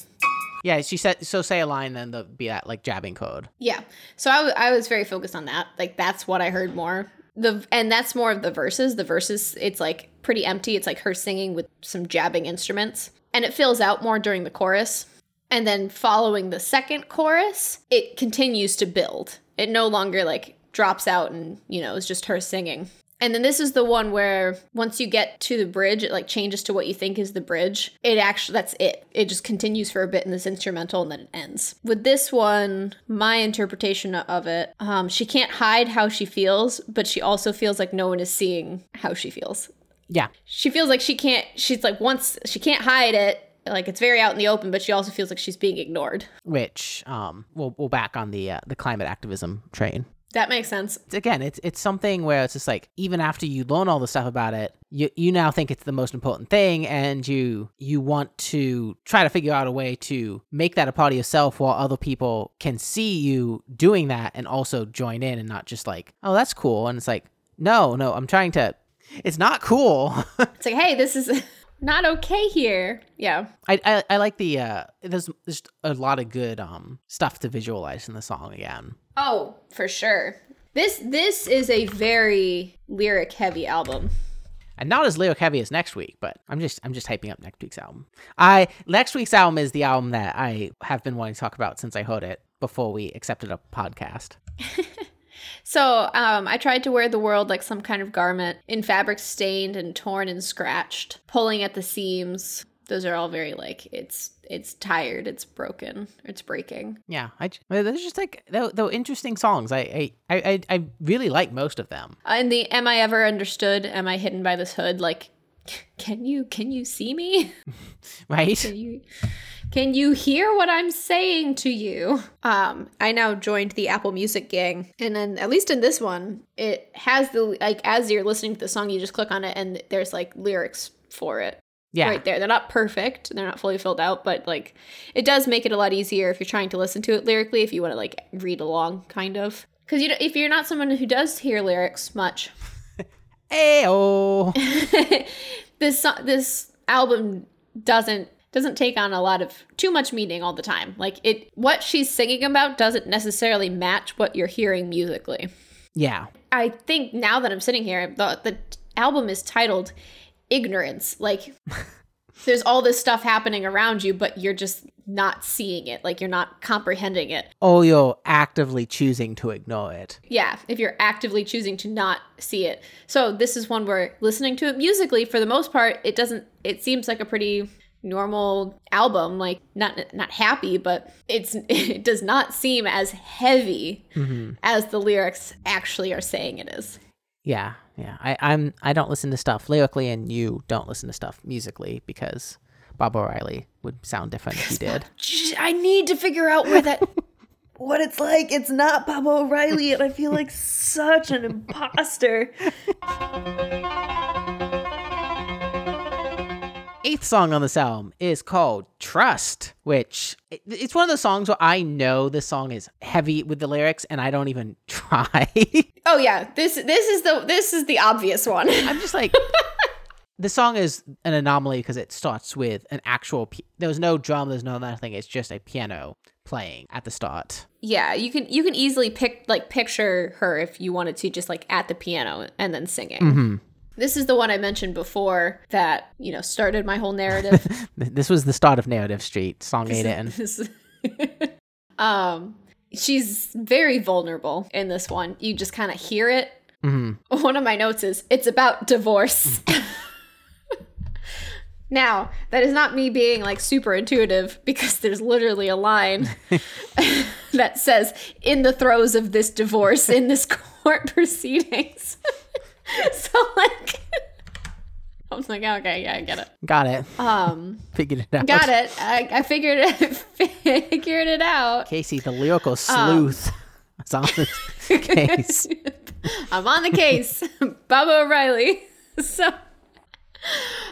[SPEAKER 1] Yeah, she said so. Say a line, then the be that like jabbing code.
[SPEAKER 2] Yeah. So I I was very focused on that. Like that's what I heard more. The and that's more of the verses. The verses it's like pretty empty. It's like her singing with some jabbing instruments. And it fills out more during the chorus. And then following the second chorus, it continues to build. It no longer like drops out and, you know, it's just her singing. And then this is the one where once you get to the bridge, it like changes to what you think is the bridge. It actually, that's it. It just continues for a bit in this instrumental and then it ends. With this one, my interpretation of it, um, she can't hide how she feels, but she also feels like no one is seeing how she feels.
[SPEAKER 1] Yeah.
[SPEAKER 2] She feels like she can't, she's like, once she can't hide it, like it's very out in the open, but she also feels like she's being ignored.
[SPEAKER 1] Which um we'll we'll back on the uh, the climate activism train.
[SPEAKER 2] That makes sense.
[SPEAKER 1] again, it's it's something where it's just like even after you learn all the stuff about it, you you now think it's the most important thing, and you you want to try to figure out a way to make that a part of yourself, while other people can see you doing that and also join in, and not just like, oh, that's cool, and it's like, no, no, I'm trying to. It's not cool.
[SPEAKER 2] It's like, hey, this is not okay here. Yeah.
[SPEAKER 1] I, I I like the uh. There's there's a lot of good um stuff to visualize in the song again.
[SPEAKER 2] Oh, for sure. This this is a very lyric heavy album.
[SPEAKER 1] and not as lyric heavy as next week, but I'm just I'm just hyping up next week's album. I next week's album is the album that I have been wanting to talk about since I heard it before we accepted a podcast.
[SPEAKER 2] So, um, I tried to wear the world like some kind of garment in fabric stained and torn and scratched, pulling at the seams. Those are all very like it's it's tired, it's broken, it's breaking.
[SPEAKER 1] Yeah, I there's just like though though interesting songs. I I, I I I really like most of them.
[SPEAKER 2] And the am I ever understood? Am I hidden by this hood? Like, can you can you see me?
[SPEAKER 1] Right?
[SPEAKER 2] Can you can you hear what I'm saying to you? Um, I now joined the Apple Music gang, and then at least in this one, it has the like as you're listening to the song, you just click on it, and there's like lyrics for it
[SPEAKER 1] Yeah.
[SPEAKER 2] right there. They're not perfect, they're not fully filled out, but like it does make it a lot easier if you're trying to listen to it lyrically. If you want to like read along, kind of. Because you know, if you're not someone who does hear lyrics much,
[SPEAKER 1] Ayo.
[SPEAKER 2] this this album doesn't doesn't take on a lot of too much meaning all the time. Like it what she's singing about doesn't necessarily match what you're hearing musically.
[SPEAKER 1] yeah.
[SPEAKER 2] I think now that I'm sitting here, the the album is titled Ignorance. Like there's all this stuff happening around you, but you're just not seeing it. Like you're not comprehending it.
[SPEAKER 1] Oh, you're actively choosing to ignore it.
[SPEAKER 2] Yeah, if you're actively choosing to not see it. So this is one where listening to it musically, for the most part, it doesn't. It seems like a pretty normal album. Like not not happy, but it's it does not seem as heavy mm-hmm. as the lyrics actually are saying it is.
[SPEAKER 1] Yeah, yeah. I, I'm I don't listen to stuff lyrically, and you don't listen to stuff musically because Bob O'Riley would sound different if he did.
[SPEAKER 2] I need to figure out where that. What it's like, it's not Bob O'Riley, and I feel like such an imposter.
[SPEAKER 1] Eighth song on this album is called Trust, which it's one of those songs where I know this song is heavy with the lyrics, and I don't even try.
[SPEAKER 2] Oh yeah, this this is the this is the obvious one.
[SPEAKER 1] I'm just like. The song is an anomaly because it starts with an actual. P- there was no drum. There's no nothing. It's just a piano playing at the start.
[SPEAKER 2] Yeah, you can you can easily pick like picture her if you wanted to just like at the piano and then singing. Mm-hmm. This is the one I mentioned before that you know started my whole narrative.
[SPEAKER 1] This was the start of Narrative Street. Song ate it, and
[SPEAKER 2] um, she's very vulnerable in this one. You just kind of hear it. One of my notes is it's about divorce. now that is not me being like super intuitive because there's literally a line that says in the throes of this divorce in this court proceedings. so like. I was like, okay, yeah, I get it.
[SPEAKER 1] got it.
[SPEAKER 2] Um,
[SPEAKER 1] Figured it out.
[SPEAKER 2] Got it. I, I figured it figured it out.
[SPEAKER 1] Casey, the lyrical sleuth, is on this case.
[SPEAKER 2] I'm on the case. Baba O'Riley. So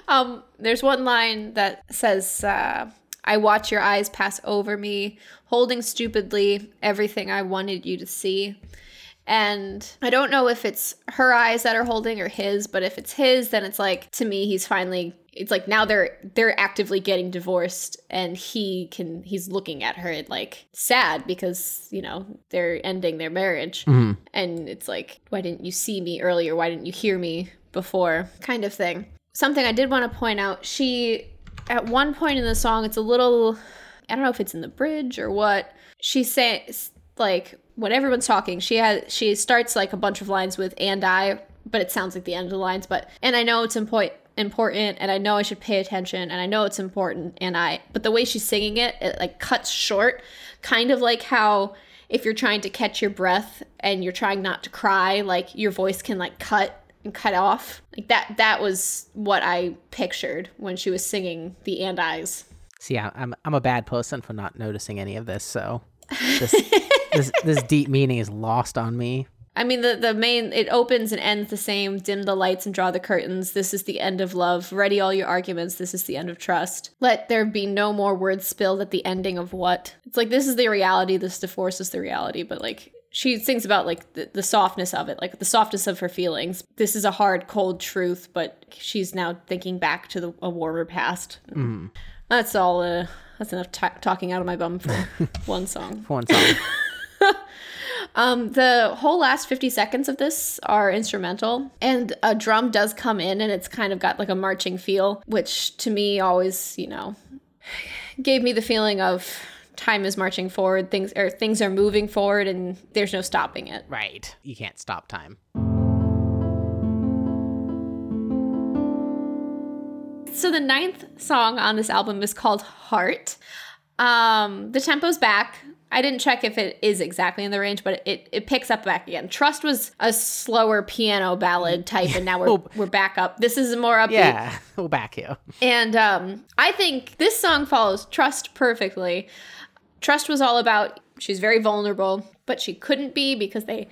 [SPEAKER 2] um there's one line that says uh I watch your eyes pass over me, holding stupidly everything I wanted you to see. And I don't know if it's her eyes that are holding or his, but if it's his, then it's like to me he's finally it's like now they're they're actively getting divorced and he can he's looking at her like sad because, you know, they're ending their marriage. Mm-hmm. And it's like, why didn't you see me earlier? Why didn't you hear me before? Kind of thing. Something I did want to point out, she at one point in the song, it's a little I don't know if it's in the bridge or what. She says like when everyone's talking, she has she starts like a bunch of lines with and I, but it sounds like the end of the lines. But and I know it's important important and I know I should pay attention and I know it's important and I but the way she's singing it, it like cuts short, kind of like how if you're trying to catch your breath and you're trying not to cry, like your voice can like cut and cut off. Like that that was what I pictured when she was singing the and I's.
[SPEAKER 1] See, I'm I'm a bad person for not noticing any of this. So, this, this this deep meaning is lost on me.
[SPEAKER 2] I mean, the, the main, it opens and ends the same. Dim the lights and draw the curtains. This is the end of love. Ready all your arguments. This is the end of trust. Let there be no more words spilled at the ending of what? It's like, this is the reality. This divorce is the reality. But like, she sings about like the, the softness of it, like the softness of her feelings. This is a hard, cold truth, but she's now thinking back to the, a warmer past. That's all. Uh, that's enough ta talking out of my bum for one song.
[SPEAKER 1] For one song.
[SPEAKER 2] Um, the whole last 50 seconds of this are instrumental, and a drum does come in, and it's kind of got like a marching feel, which to me always, you know, gave me the feeling of time is marching forward, things or things are moving forward, and there's no stopping it.
[SPEAKER 1] right. You can't stop time.
[SPEAKER 2] So the ninth song on this album is called Heart. Um, the tempo's back. I didn't check if it is exactly in the range, but it, it picks up back again. Trust was a slower piano ballad type, and now we're
[SPEAKER 1] Oh.
[SPEAKER 2] we're back up. This is more upbeat.
[SPEAKER 1] Yeah. We're back here.
[SPEAKER 2] And um, I think this song follows Trust perfectly. Trust was all about she's very vulnerable, but she couldn't be because they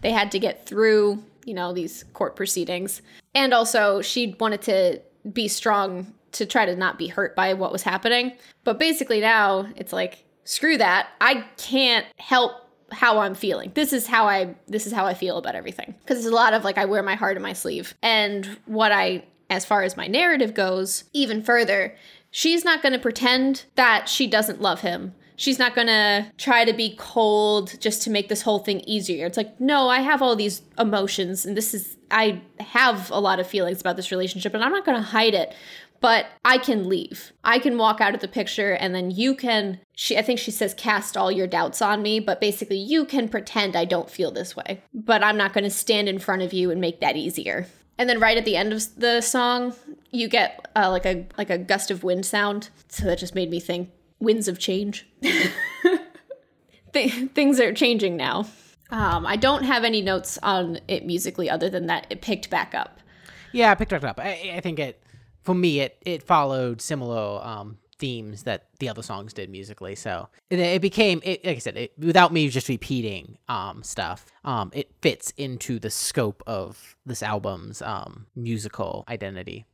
[SPEAKER 2] they had to get through, you know, these court proceedings. And also she wanted to be strong to try to not be hurt by what was happening. But basically now it's like screw that. I can't help how I'm feeling. This is how I this is how I feel about everything. Cuz there's a lot of like I wear my heart on my sleeve. And what I as far as my narrative goes, even further, she's not going to pretend that she doesn't love him. She's not to try to be cold just to make this whole thing easier. It's like, no, I have all these emotions and this is I have a lot of feelings about this relationship and I'm not to hide it but I can leave. I can walk out of the picture and then you can she I think she says cast all your doubts on me, but basically you can pretend I don't feel this way. But I'm not going to stand in front of you and make that easier. And then right at the end of the song, you get uh, like a like a gust of wind sound. So that just made me think winds of change. Th- things are changing now. Um, I don't have any notes on it musically other than that it picked back up.
[SPEAKER 1] Yeah, I picked back up. I, I think it, for me, it it followed similar um, themes that the other songs did musically. So it, it became, it, like I said, it, without me just repeating um, stuff, um, it fits into the scope of this album's um, musical identity.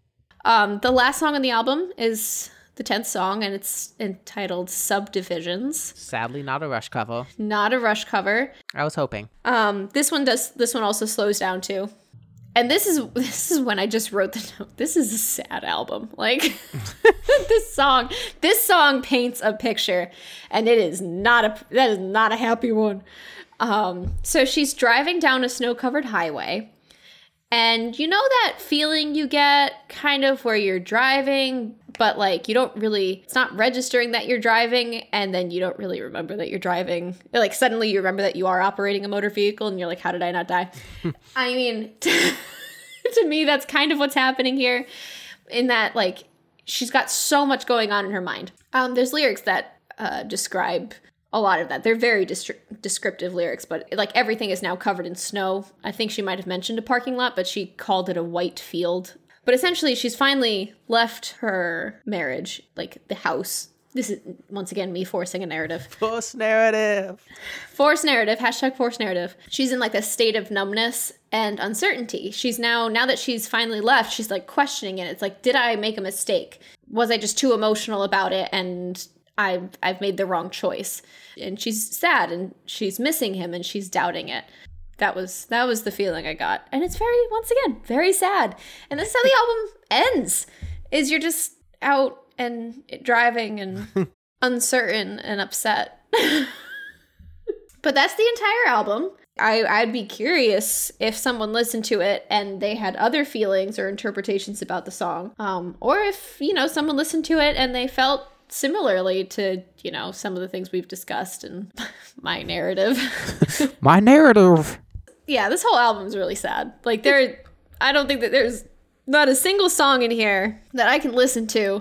[SPEAKER 2] Um, the last song on the album is the 10th song, and it's entitled Subdivisions.
[SPEAKER 1] Sadly, not a Rush cover.
[SPEAKER 2] Not a rush cover.
[SPEAKER 1] I was hoping.
[SPEAKER 2] Um, this one does. This one also slows down too. And this is this is when I just wrote the note. This is a sad album. Like this song, this song paints a picture, and it is not a that is not a happy one. Um, so she's driving down a snow-covered highway, and you know that feeling you get kind of where you're driving, but like you don't really, it's not registering that you're driving, and then you don't really remember that you're driving. Like suddenly you remember that you are operating a motor vehicle, and you're like, how did I not die? I mean, to me, that's kind of what's happening here, in that like she's got so much going on in her mind. Um, there's lyrics that uh, describe a lot of that. They're very destri- descriptive lyrics, but like everything is now covered in snow. I think she might have mentioned a parking lot, but she called it a white field. But essentially, she's finally left her marriage, like the house. This is once again me forcing a narrative.
[SPEAKER 1] Force narrative.
[SPEAKER 2] Force narrative, hashtag force narrative. She's in like a state of numbness and uncertainty. She's now, now that she's finally left, she's like questioning it. It's like, did I make a mistake? Was I just too emotional about it and I've, I've made the wrong choice? And she's sad and she's missing him and she's doubting it. That was that was the feeling I got. And it's very once again, very sad. And this is how the album ends. Is you're just out and driving and uncertain and upset. But that's the entire album. I, I'd be curious if someone listened to it and they had other feelings or interpretations about the song. Um, or if, you know, someone listened to it and they felt similarly to, you know, some of the things we've discussed in my narrative.
[SPEAKER 1] My narrative.
[SPEAKER 2] yeah, this whole album is really sad. Like there I don't think that there's not a single song in here that I can listen to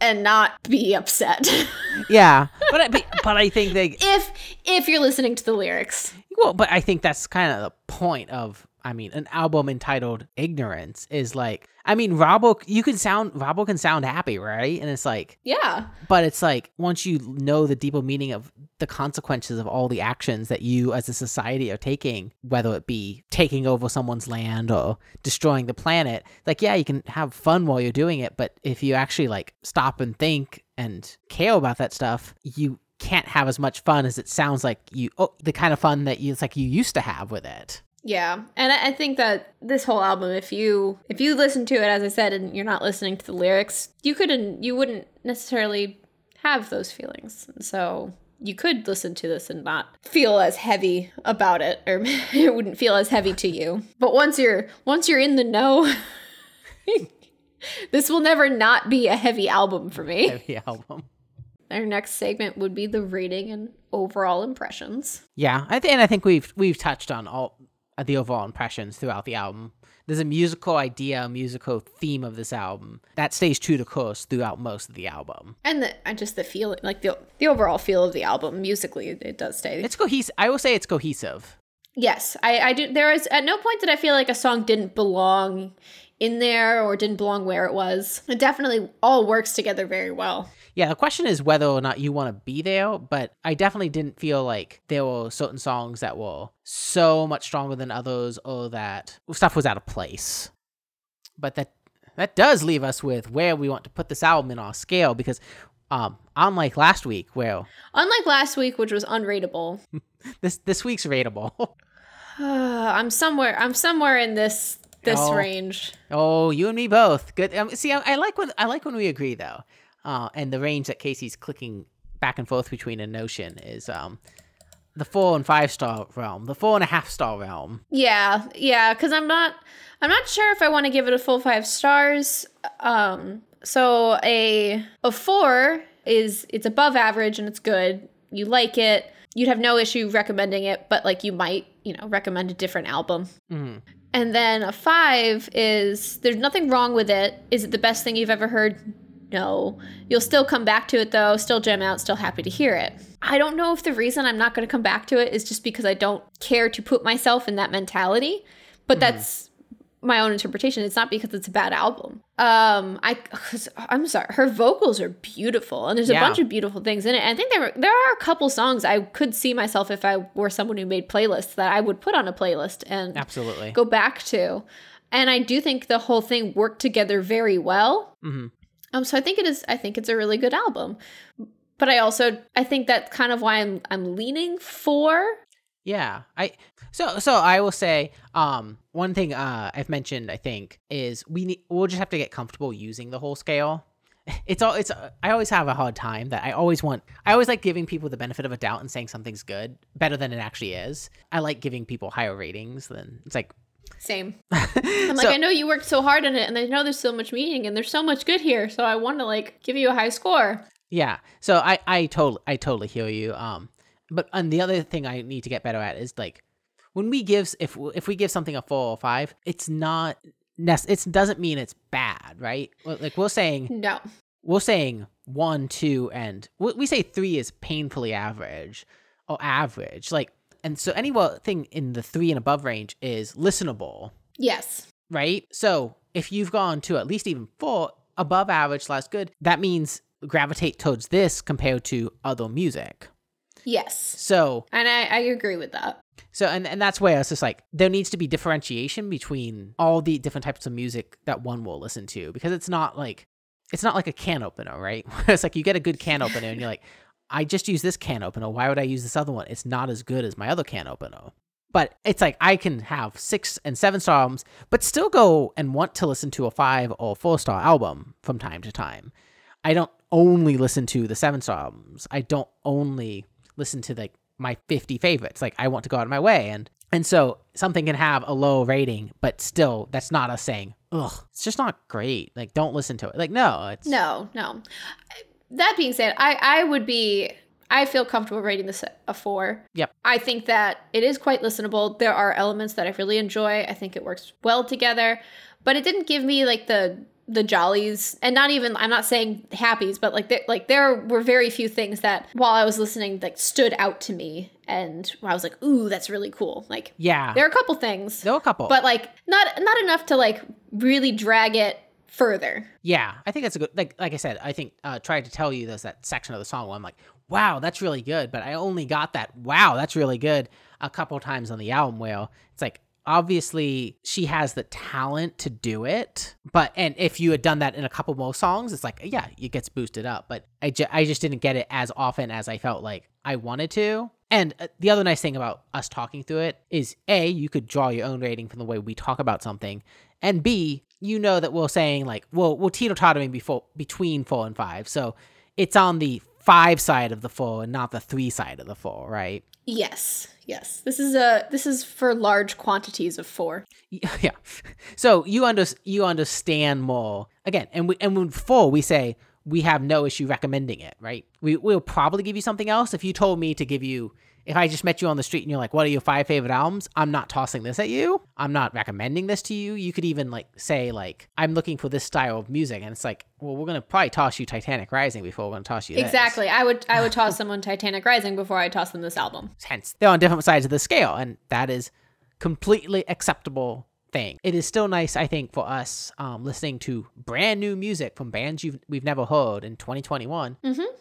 [SPEAKER 2] and not be upset.
[SPEAKER 1] Yeah, but I, but, but I think they
[SPEAKER 2] if if you're listening to the lyrics.
[SPEAKER 1] well, but I think that's kind of the point of. I mean, an album entitled "Ignorance" is like. I mean, Robber, you can sound Robber can sound happy, right? And it's like,
[SPEAKER 2] Yeah.
[SPEAKER 1] but it's like once you know the deeper meaning of the consequences of all the actions that you as a society are taking, whether it be taking over someone's land or destroying the planet. Like, yeah, you can have fun while you're doing it, but if you actually like stop and think and care about that stuff, you can't have as much fun as it sounds like you oh, the kind of fun that you it's like you used to have with it.
[SPEAKER 2] Yeah, and I I think that this whole album, if you if you listen to it, as I said, and you're not listening to the lyrics, you couldn't, you wouldn't necessarily have those feelings. So you could listen to this and not feel as heavy about it, or it wouldn't feel as heavy to you. But once you're once you're in the know, this will never not be a heavy album for me.
[SPEAKER 1] Heavy album.
[SPEAKER 2] Our next segment would be the rating and overall impressions.
[SPEAKER 1] Yeah, I think and I think we've we've touched on all Uh, the overall impressions throughout the album. There's a musical idea, a musical theme of this album that stays true to course throughout most of the album.
[SPEAKER 2] and the and just the feeling like the the overall feel of the album musically it, it does stay
[SPEAKER 1] It's cohesive. I will say it's cohesive.
[SPEAKER 2] yes i i do there is at no point did i feel like a song didn't belong in there or didn't belong where it was it definitely all works together very well
[SPEAKER 1] Yeah, the question is whether or not you want to be there, but I definitely didn't feel like there were certain songs that were so much stronger than others or that stuff was out of place. But that that does leave us with where we want to put this album in our scale because um unlike last week where
[SPEAKER 2] unlike last week which was unrateable
[SPEAKER 1] this this week's rateable.
[SPEAKER 2] i'm somewhere i'm somewhere in this this
[SPEAKER 1] Oh.
[SPEAKER 2] range
[SPEAKER 1] oh, you and me both. Good. Um, see, I, I like when I like when we agree though. Uh, and the range that Casey's clicking back and forth between a notion is um the four and five star realm, the four and a half star realm.
[SPEAKER 2] Yeah, yeah, because I'm not, I'm not sure if I want to give it a full five stars. Um, so a a four is it's above average and it's good. You like it. You'd have no issue recommending it, but like you might, you know, recommend a different album.
[SPEAKER 1] Mhm.
[SPEAKER 2] And then a five is there's nothing wrong with it. Is it the best thing you've ever heard? No. You'll still come back to it though, still jam out, still happy to hear it. I don't know if the reason I'm not going to come back to it is just because I don't care to put myself in that mentality, but that's my own interpretation. It's not because it's a bad album. Um, I, cause I'm sorry, her vocals are beautiful, and there's a bunch of beautiful things in it. And I think there were, there are a couple songs I could see myself if I were someone who made playlists that I would put on a playlist and
[SPEAKER 1] Absolutely.
[SPEAKER 2] go back to. And I do think the whole thing worked together very well.
[SPEAKER 1] Mm Mhm.
[SPEAKER 2] Um, so I think it is. I think it's a really good album. But I also I think that's kind of why I'm I'm leaning for.
[SPEAKER 1] Yeah. I so so I will say um one thing uh I've mentioned I think is we need we'll just have to get comfortable using the whole scale. It's all it's I always have a hard time that I always want I always like giving people the benefit of a doubt and saying something's good better than it actually is. I like giving people higher ratings than it's like
[SPEAKER 2] Same. I'm like
[SPEAKER 1] So-
[SPEAKER 2] I know you worked so hard on it, and I know there's so much meaning, and there's so much good here. So I want to like give you a high score.
[SPEAKER 1] Yeah. So I I totally I totally hear you. Um, but and the other thing I need to get better at is like when we give if if we give something a four or five, it's not it doesn't mean it's bad, right? Like we're saying
[SPEAKER 2] No.
[SPEAKER 1] we're saying one, two, and we we say three is painfully average or average. Like and so anything in the three and above range is listenable
[SPEAKER 2] Yes.
[SPEAKER 1] right? So if you've gone to at least even four above average slash good, that means gravitate towards this compared to other music.
[SPEAKER 2] Yes.
[SPEAKER 1] So
[SPEAKER 2] And I, I agree with that.
[SPEAKER 1] so and, and that's where it's just like there needs to be differentiation between all the different types of music that one will listen to because it's not like it's not like a can opener, right? it's like you get a good can opener and you're like, I just use this can opener. Why would I use this other one? It's not as good as my other can opener. But it's like I can have six and seven star albums, but still go and want to listen to a five or four star album from time to time. I don't only listen to the seven star albums. I don't only listen to like my 50 favorites. Like I want to go out of my way and and so something can have a low rating, but still that's not us saying, ugh, it's just not great. Like don't listen to it. Like no, it's
[SPEAKER 2] No, no. That being said, I I would be I feel comfortable rating this a four.
[SPEAKER 1] Yep.
[SPEAKER 2] I think that it is quite listenable. There are elements that I really enjoy. I think it works well together, but it didn't give me like the the jollies and not even I'm not saying happies, but like there, like there were very few things that while I was listening like stood out to me and I was like, "Ooh, that's really cool." Like
[SPEAKER 1] yeah.
[SPEAKER 2] there are a couple things,
[SPEAKER 1] There were a couple.
[SPEAKER 2] but like not not enough to like really drag it further.
[SPEAKER 1] Yeah, I think that's a good like like I said, I think uh tried to tell you there's that section of the song where I'm like, wow, that's really good. But I only got that, wow, that's really good a couple times on the album where it's like, obviously she has the talent to do it but and if you had done that in a couple more songs it's like yeah it gets boosted up but i, ju- I just didn't get it as often as i felt like i wanted to and uh, the other nice thing about us talking through it is a you could draw your own rating from the way we talk about something and b you know that we're saying like well we're teeter-tottering before between four and five so it's on the five side of the four and not the three side of the four right
[SPEAKER 2] Yes, yes. This is a this is for large quantities of four.
[SPEAKER 1] yeah so you under you understand more again and we and when four we say we have no issue recommending it right we will probably give you something else if you told me to give you if i just met you on the street and you're like what are your five favorite albums i'm not tossing this at you i'm not recommending this to you you could even like say like i'm looking for this style of music and it's like well we're gonna probably toss you titanic rising before we're gonna toss you this.
[SPEAKER 2] Exactly. I would I would toss someone Titanic Rising before I toss them this album.
[SPEAKER 1] hence they're on different sides of the scale and that is completely acceptable thing. It is still nice i think for us um, listening to brand new music from bands you've, we've never heard in 2021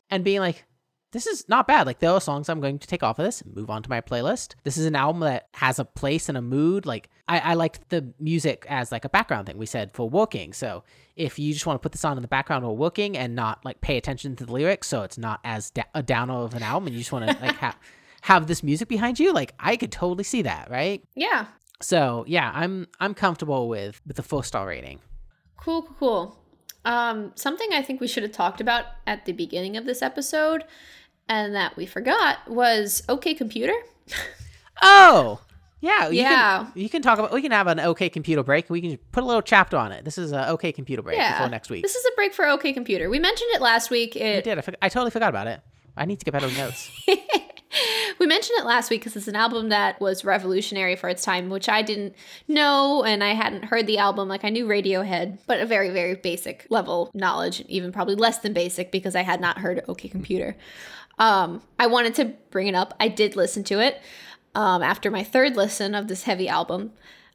[SPEAKER 1] and being like this is not bad. Like there are songs i'm going to take off of this and move on to my playlist. This is an album that has a place and a mood. Like i, I liked the music as like a background thing we said for working. So if you just want to put this on in the background while working and not like pay attention to the lyrics so it's not as da- a downer of an album and you just want to like have have this music behind you like i could totally see that right?
[SPEAKER 2] Yeah.
[SPEAKER 1] So yeah i'm i'm comfortable with with the four star rating
[SPEAKER 2] Cool, cool, cool. Um, something I think we should have talked about at the beginning of this episode and that we forgot was OK Computer.
[SPEAKER 1] oh yeah you
[SPEAKER 2] Yeah.
[SPEAKER 1] can, you can talk about we can have an okay computer break we can put a little chapter on it this is a okay computer break
[SPEAKER 2] Yeah.
[SPEAKER 1] before next week
[SPEAKER 2] This is a break for OK Computer. We mentioned it last week.
[SPEAKER 1] i
[SPEAKER 2] It
[SPEAKER 1] did I, I totally forgot about it i need to get better notes
[SPEAKER 2] we mentioned it last week because it's an album that was revolutionary for its time, which I didn't know and I hadn't heard the album. Like I knew Radiohead, but a very, very basic level knowledge, even probably less than basic because I had not heard OK Computer. Um, I wanted to bring it up. I did listen to it um, after my third listen of this heavy album.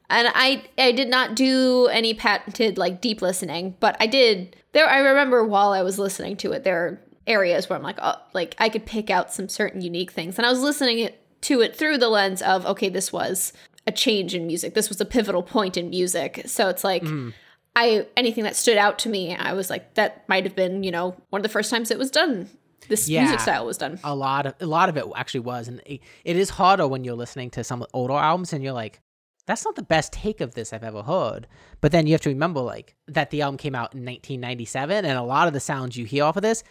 [SPEAKER 2] And I I did not do any patented like deep listening, but I did there I remember while I was listening to it, there areas where I'm like, oh, like I could pick out some certain unique things. And I was listening it, to it through the lens of, okay, this was a change in music. This was a pivotal point in music. So it's like hmm. I anything that stood out to me, I was like, that might have been, you know, one of the first times it was done. This
[SPEAKER 1] Yeah.
[SPEAKER 2] music style was done.
[SPEAKER 1] a lot of a lot of it actually was and it, it is harder when you're listening to some older albums and you're like that's not the best take of this I've ever heard. But then you have to remember like that the album came out in 1997 and a lot of the sounds you hear off of this,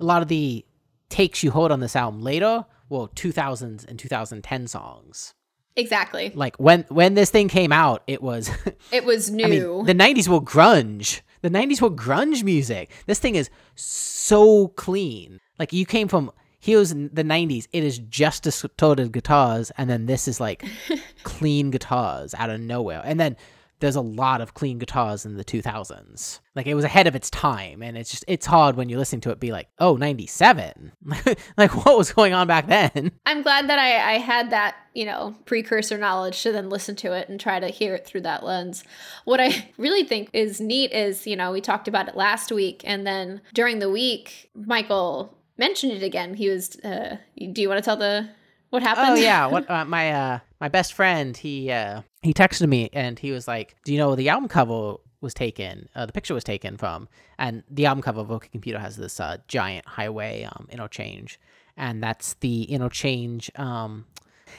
[SPEAKER 1] a lot of the takes you heard on this album later were 2000s and 2010 songs.
[SPEAKER 2] Exactly.
[SPEAKER 1] Like when when this thing came out, it was
[SPEAKER 2] It was new.
[SPEAKER 1] I mean, the '90s were grunge. The '90s were grunge music. This thing is so clean. Like you came from here's the '90s. It is just distorted guitars, and then this is like clean guitars out of nowhere. And then there's a lot of clean guitars in the 2000s. Like it was ahead of its time, and it's just it's hard when you're listening to it be like, oh, '97. like what was going on back then?
[SPEAKER 2] I'm glad that I, I had that, you know, precursor knowledge to then listen to it and try to hear it through that lens. What I really think is neat is, you know, we talked about it last week, and then during the week, Michael mentioned it again. He was, uh, do you want to tell the what happened?
[SPEAKER 1] Oh yeah, what uh, my uh my best friend he uh he texted me and he was like, "Do you know the album cover was taken? Uh, the picture was taken from." And the album cover of OK Computer has this uh, giant highway um interchange, and that's the interchange um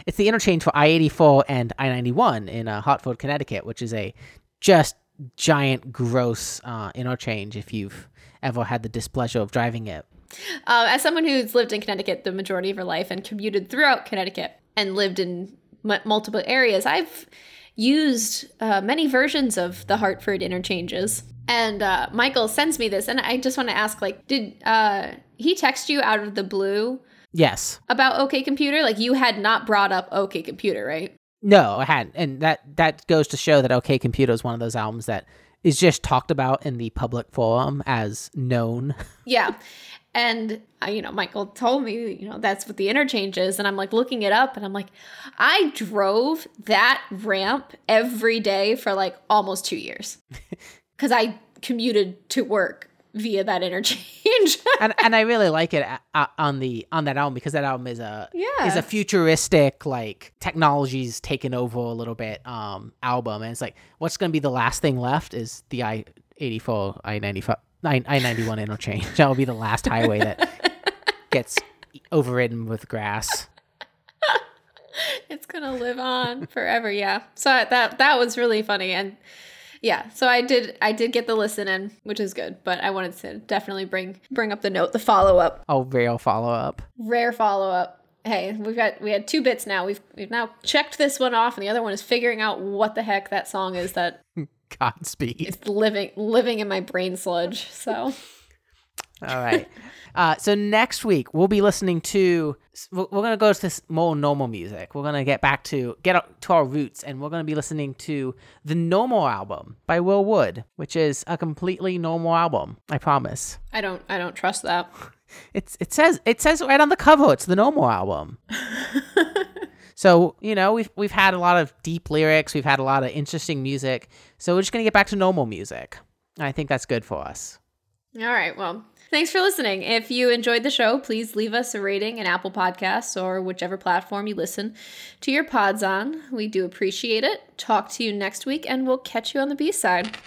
[SPEAKER 1] it's the interchange for I-84 and I-91 in uh, Hartford, Connecticut, which is a just giant gross uh interchange if you've ever had the displeasure of driving it.
[SPEAKER 2] Uh, as someone who's lived in Connecticut the majority of her life and commuted throughout Connecticut and lived in m- multiple areas, I've used uh, many versions of the Hartford interchanges. And uh, Michael sends me this, and I just want to ask, like, did uh, he text you out of the blue
[SPEAKER 1] Yes.
[SPEAKER 2] about OK Computer? Like, you had not brought up OK Computer, right?
[SPEAKER 1] No, I hadn't, and that that goes to show that OK Computer is one of those albums that is just talked about in the public forum as known.
[SPEAKER 2] Yeah. And uh, you know, Michael told me, you know, that's what the interchange is, and I'm like looking it up, and I'm like, I drove that ramp every day for like almost two years, because I commuted to work via that interchange.
[SPEAKER 1] and and I really like it uh, on the on that album because that album is a
[SPEAKER 2] Yeah.
[SPEAKER 1] is a futuristic like technology's taken over a little bit um album and it's like what's gonna be the last thing left is the I eighty four I ninety five I ninety one interchange. That will be the last highway that gets overridden with grass.
[SPEAKER 2] it's gonna live on forever yeah. So that that was really funny and yeah so i did i did get the listen in which is good but i wanted to definitely bring bring up the note the follow-up.
[SPEAKER 1] Oh, rare follow up.
[SPEAKER 2] rare follow-up. Hey we've got we had two bits now. We've we've now checked this one off and the other one is figuring out what the heck that song is that
[SPEAKER 1] Godspeed.
[SPEAKER 2] It's living living in my brain sludge so
[SPEAKER 1] All right. Uh, so next week we'll be listening to. We're, we're gonna go to this more normal music. We're gonna get back to get to our roots, and we're gonna be listening to the Normal album by Will Wood, which is a completely normal album. I promise.
[SPEAKER 2] i don't i don't trust that
[SPEAKER 1] It's it says it says right on the cover. It's the Normal album. So you know we've we've had a lot of deep lyrics. We've had a lot of interesting music. So we're just gonna get back to normal music. I think that's good for us.
[SPEAKER 2] All right. Well, thanks for listening. If you enjoyed the show, please leave us a rating in Apple Podcasts or whichever platform you listen to your pods on. We do appreciate it. Talk to you next week, and we'll catch you on the B side.